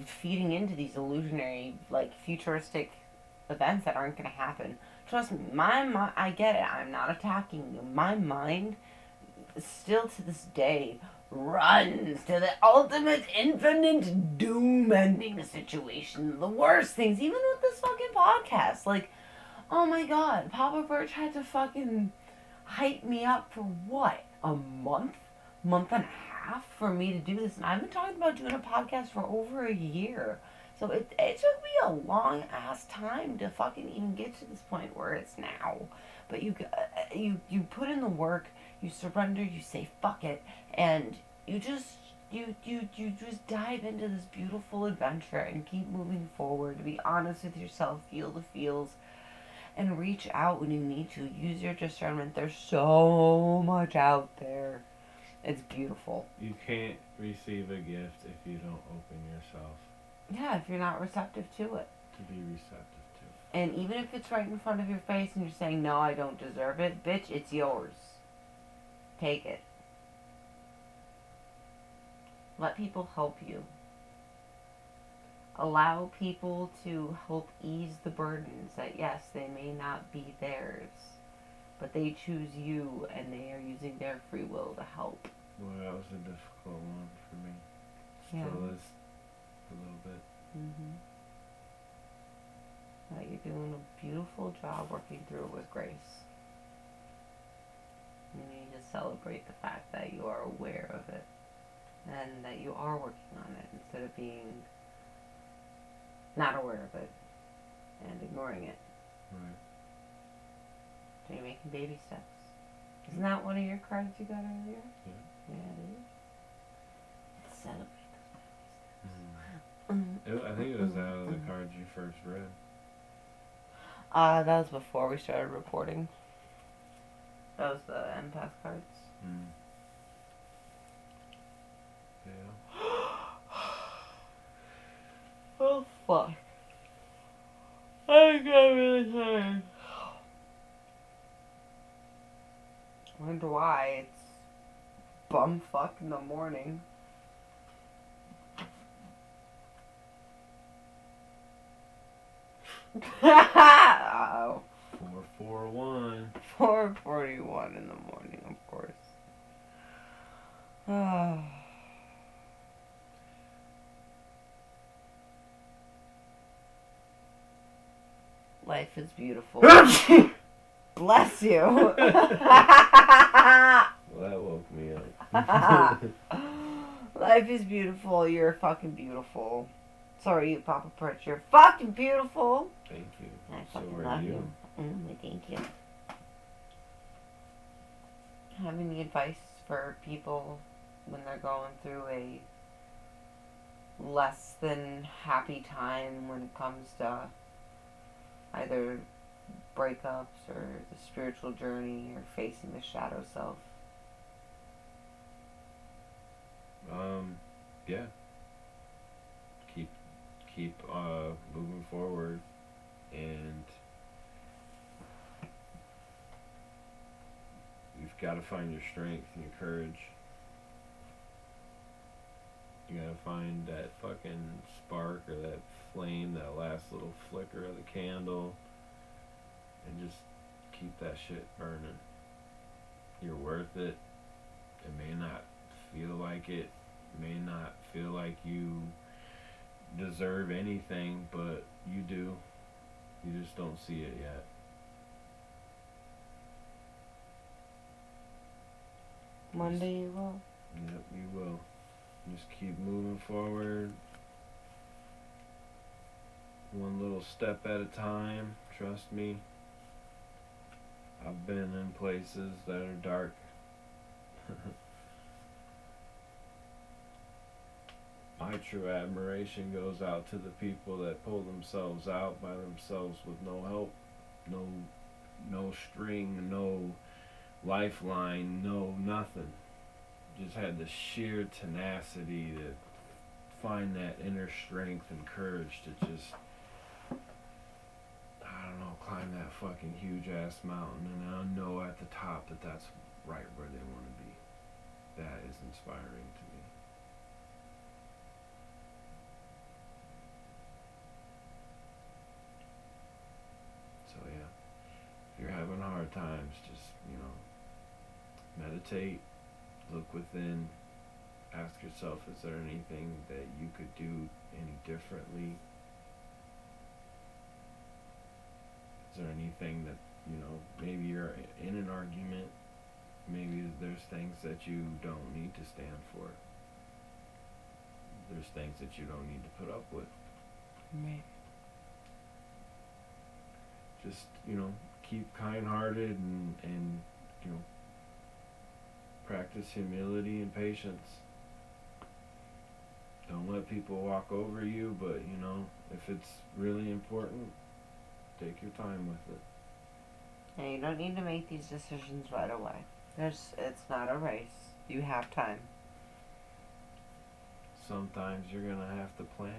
feeding into these illusionary like futuristic events that aren't gonna happen. Trust me my mind i get it. I'm not attacking you. My mind still to this day runs to the ultimate infinite doom ending situation. The worst things, even with this fucking podcast. Like, oh my god, Papa Birch had to fucking hype me up for what? A month? Month and a half for me to do this. And I've been talking about doing a podcast for over a year. So it, it took me a long ass time to fucking even get to this point where it's now. But you uh, you you put in the work, you surrender, you say fuck it, and you just you you you just dive into this beautiful adventure and keep moving forward. To be honest with yourself, feel the feels, and reach out when you need to. Use your discernment. There's so much out there. It's beautiful. You can't receive a gift if you don't open yourself. Yeah, if you're not receptive to it. To be receptive to. And even if it's right in front of your face and you're saying, no, I don't deserve it, bitch, it's yours. Take it. Let people help you. Allow people to help ease the burdens that, yes, they may not be theirs, but they choose you and they are using their free will to help. Well, that was a difficult one for me. Yeah. Is a little bit. Mm-hmm. That you're doing a beautiful job working through it with grace. To celebrate the fact that you are aware of it and that you are working on it instead of being not aware of it and ignoring it. Right. So you're making baby steps. Isn't that one of your cards you got earlier? Yeah. Yeah, it is. Celebrate Mm. those baby steps. It, I think it was out of the cards you first read. Uh, that was before we started recording. That was the empath cards. Mm. Yeah. oh fuck. I got really tired. Wonder why it's bum fuck in the morning. oh. Four one. Four forty one in the morning, of course. Ah. Life is beautiful. Bless you. Well, that woke me up. Life is beautiful. You're fucking beautiful. Sorry, you Papa Perch. You're fucking beautiful. Thank you. I So fucking are love you. you. Mm, thank you. Have any advice for people when they're going through a less than happy time when it comes to either breakups or the spiritual journey or facing the shadow self? Um, yeah. Keep keep uh moving forward and you've got to find your strength and your courage. You gotta find that fucking spark or that flame, that last little flicker of the candle, and just keep that shit burning. You're worth it. It may not feel like it, it may not feel like you deserve anything, but you do. You just don't see it yet. One day you will. Yep, you will. Just keep moving forward. One little step at a time. Trust me. I've been in places that are dark. My true admiration goes out to the people that pull themselves out by themselves with no help, no no string, no lifeline, no nothing just had the sheer tenacity to find that inner strength and courage to just I don't know climb that fucking huge ass mountain and I know at the top that that's right where they want to be. That is inspiring to me. So yeah, if you're having hard times, just you know, meditate, look within, ask yourself, is there anything that you could do any differently? Is there anything that, you know, maybe you're in an argument, maybe there's things that you don't need to stand for. There's things that you don't need to put up with. Right. Just, you know, keep kind hearted and, and, you know, practice humility and patience. Don't let people walk over you, but you know, if it's really important, take your time with it. And you don't need to make these decisions right away. There's, it's not a race. You have time. Sometimes you're gonna have to plan.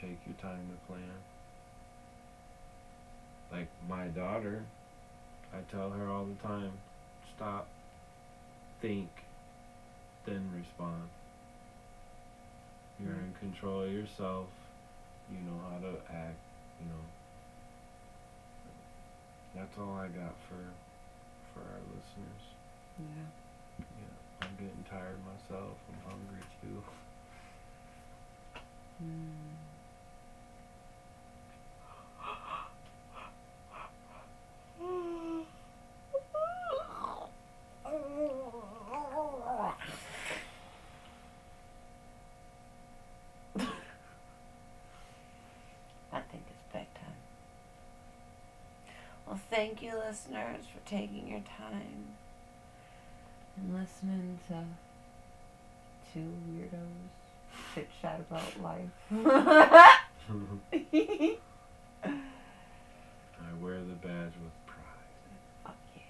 Take your time to plan. Like my daughter, I tell her all the time, stop, think, then respond. You're in control of yourself. You know how to act, you know. That's all I got for for our listeners. Yeah. Yeah, I'm getting tired myself. I'm hungry too. Mm. I think it's bedtime. Well, thank you, listeners, for taking your time and listening to two weirdos chit chat about life. I wear the badge with pride. Fuck yeah.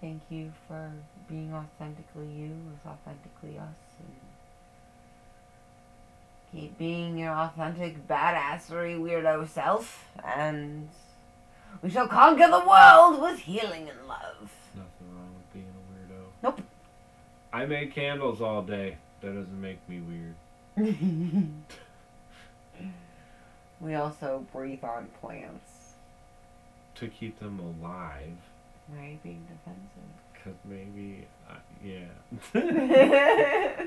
Thank you for being authentically you with authentically us and keep being your authentic badassery weirdo self, and we shall conquer the world with healing and love. Nothing wrong with being a weirdo. Nope. I make candles all day. That doesn't make me weird. we also breathe on plants. To keep them alive. Why are you being defensive? Because maybe, uh, yeah.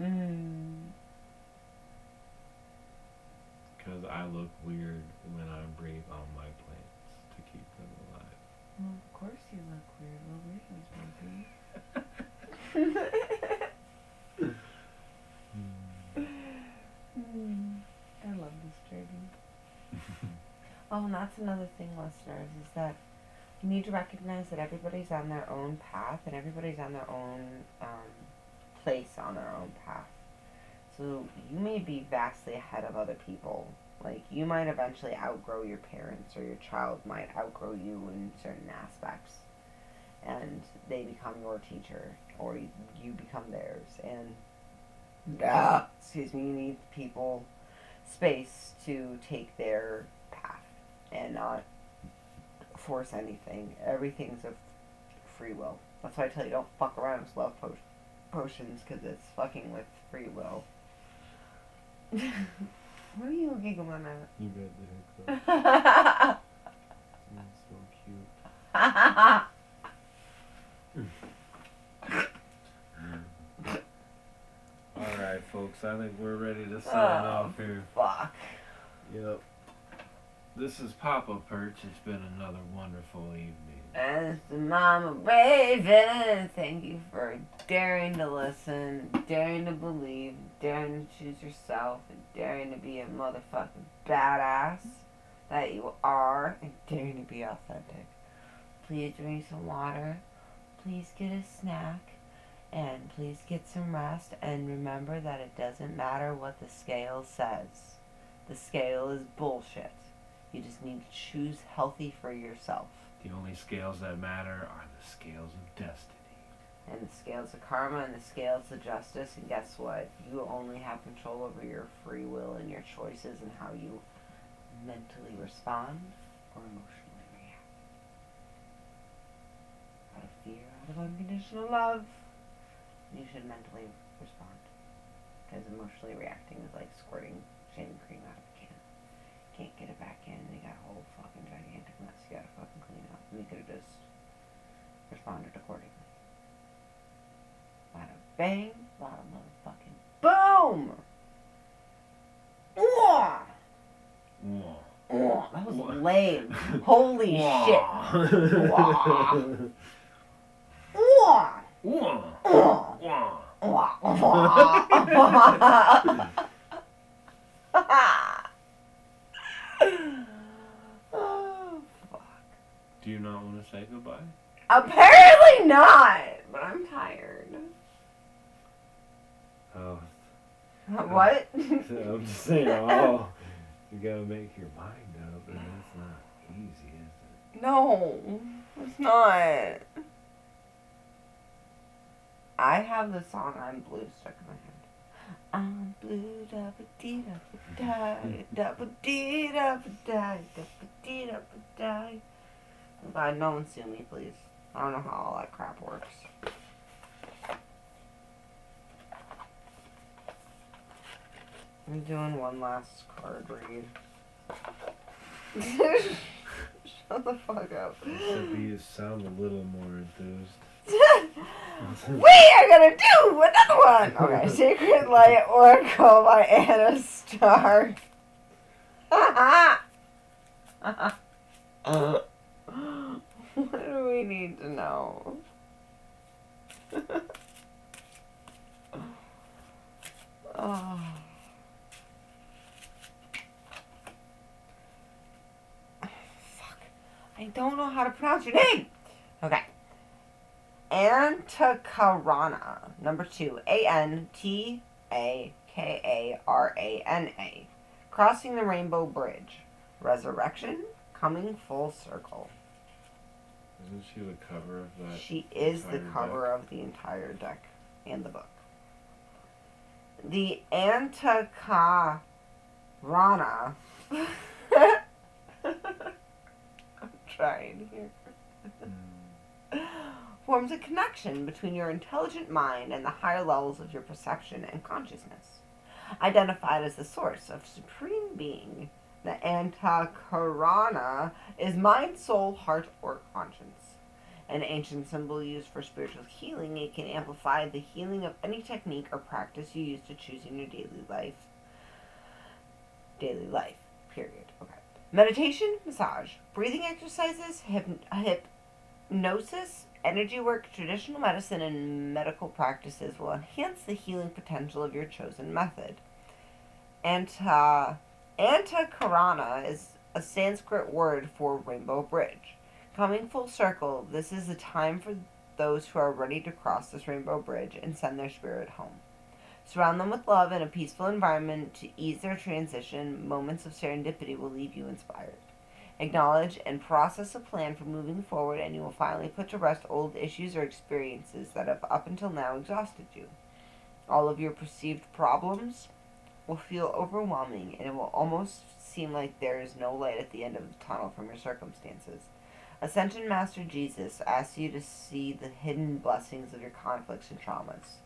mm. Because I look weird when I breathe on my plants to keep them alive. Well, of course you look weird. Well, weird is mm. I love this journey. oh, and that's another thing, listeners, is that you need to recognize that everybody's on their own path and everybody's on their own um, place on their own path. So you may be vastly ahead of other people. Like you might eventually outgrow your parents, or your child might outgrow you in certain aspects, and they become your teacher, or you become theirs. And uh, excuse me, you need people space to take their path and not force anything. Everything's of free will. That's why I tell you don't fuck around with love po- potions because it's fucking with free will. What are you giggling at? You read the though. So cute. Alright, folks, I think we're ready to sign Oh. off here. Fuck. Yep. This is Papa Perch. It's been another wonderful evening. It's the Mama Raven. Thank you for daring to listen, daring to believe, daring to choose yourself, and daring to be a motherfucking badass that you are, and daring to be authentic. Please drink some water. Please get a snack. And please get some rest. And remember that it doesn't matter what the scale says. The scale is bullshit. You just need to choose healthy for yourself. The only scales that matter are the scales of destiny. and the scales of karma and the scales of justice. And guess what? You only have control over your free will and your choices and how you mentally respond or emotionally react. Out of fear, out of unconditional love, you should mentally respond. Because emotionally reacting is like squirting shaving cream out of a can. Can't get it back in. You got a whole fucking gigantic mess you gotta fucking clean up. And you could have just responded accordingly. Bang, bada motherfucking boom! Mwah. Mwah! That was Mwah. lame. Holy shit. Mwah! oh, fuck. Do you not want to say goodbye? Apparently not, but I'm tired. Oh, What? So I'm just saying, oh, you gotta make your mind up, and that's not easy, is it? No, it's not. I have the song I'm Blue stuck in my head. I'm blue, da ba dee da ba die, da ba dee da ba die, da ba dee da ba die. God, no one sue me, please. I don't know how all that crap works. I'm doing one last card read. Shut the fuck up. it? Except you sound a little more enthused. we are gonna do another one. Okay, Secret Light Oracle by Anna Starr. what do we need to know? oh. I don't know how to pronounce your name. Okay. Antakarana. Number two. A N T A K A R A N A. Crossing the Rainbow Bridge. Resurrection. Coming full circle. Isn't she the cover of that? She is the cover of the entire deck and the book. the Antakarana. Trying here. Forms a connection between your intelligent mind and the higher levels of your perception and consciousness. Identified as the source of supreme being, the Antakarana is mind, soul, heart, or conscience. An ancient symbol used for spiritual healing, it can amplify the healing of any technique or practice you use to choose in your daily life. Daily life, period. Meditation, massage, breathing exercises, hyp- hypnosis, energy work, traditional medicine, and medical practices will enhance the healing potential of your chosen method. Anta, Antakarana is a Sanskrit word for rainbow bridge. Coming full circle, this is a time for those who are ready to cross this rainbow bridge and send their spirit home. Surround them with love and a peaceful environment to ease their transition. Moments of serendipity will leave you inspired. Acknowledge and process a plan for moving forward, and you will finally put to rest old issues or experiences that have up until now exhausted you. All of your perceived problems will feel overwhelming, and it will almost seem like there is no light at the end of the tunnel from your circumstances. Ascension Master Jesus asks you to see the hidden blessings of your conflicts and traumas.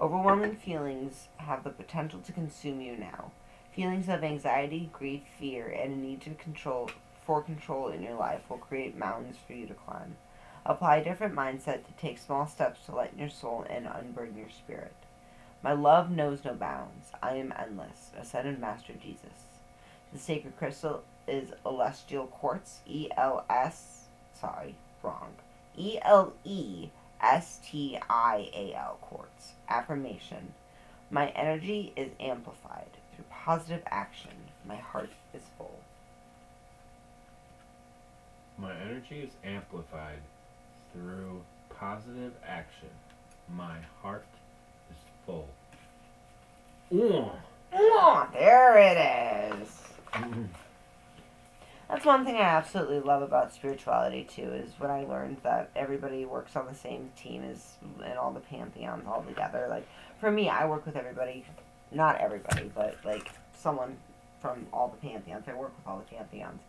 Overwhelming feelings have the potential to consume you now. Feelings of anxiety, grief, fear, and a need to control for control in your life will create mountains for you to climb. Apply a different mindset to take small steps to lighten your soul and unburden your spirit. My love knows no bounds. I am endless. Ascended Master Jesus. The sacred crystal is celestial quartz, E L S, sorry, wrong, E L E S T I A L quartz. Affirmation. My energy is amplified through positive action. My heart is full. My energy is amplified through positive action. My heart is full. Ooh. Oh, there it is. That's one thing I absolutely love about spirituality too. Is when I learned that everybody works on the same team as and all the pantheons all together. Like for me, I work with everybody, not everybody, but like someone from all the pantheons. I work with all the pantheons.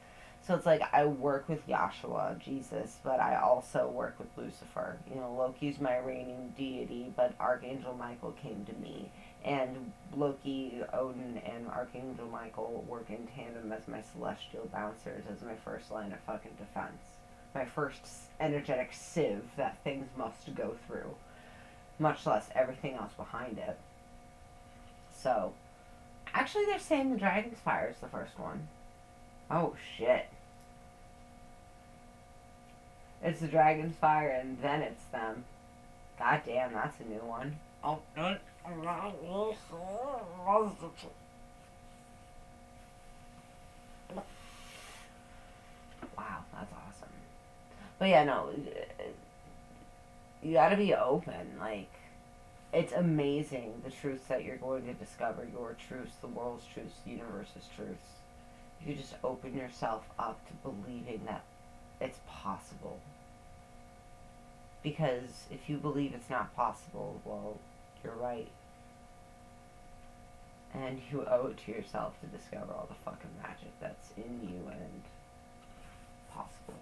So it's like I work with Yahshua, Jesus, but I also work with Lucifer. You know, Loki's my reigning deity, but Archangel Michael came to me. And Loki, Odin, and Archangel Michael work in tandem as my celestial bouncers, as my first line of fucking defense. My first energetic sieve that things must go through, much less everything else behind it. So, actually, they're saying the Dragon's Fire is the first one. Oh shit. It's the Dragon's Fire and then it's them. God damn, that's a new one. Oh, Wow, that's awesome. But yeah, no, you gotta be open. Like, it's amazing the truths that you're going to discover your truths, the world's truths, the universe's truths you just open yourself up to believing that it's possible. Because if you believe it's not possible, well, you're right. And you owe it to yourself to discover all the fucking magic that's in you and possible.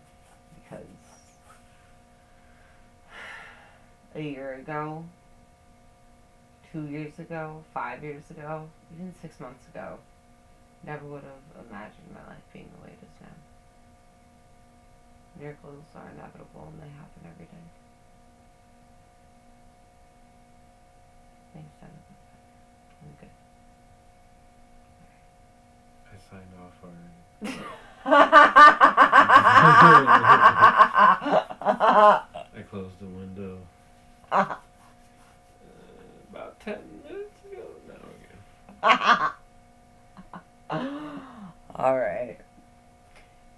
Because a year ago, two years ago, five years ago, even six months ago, Never would have imagined my life being the way it is now. Miracles are inevitable and they happen every day. I'm good. I signed off already. I closed the window uh, about 10 minutes ago. Now again. All right.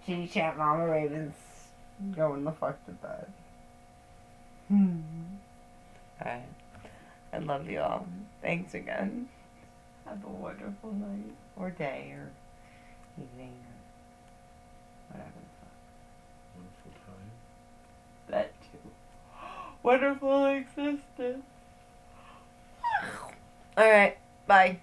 Chitty chat, Mama Ravens, going the fuck to bed. Hmm. Alright. I love you all. Thanks again. Have a wonderful night, or day, or evening, or whatever the fuck. Wonderful time. That too. Wonderful existence. Alright. Bye.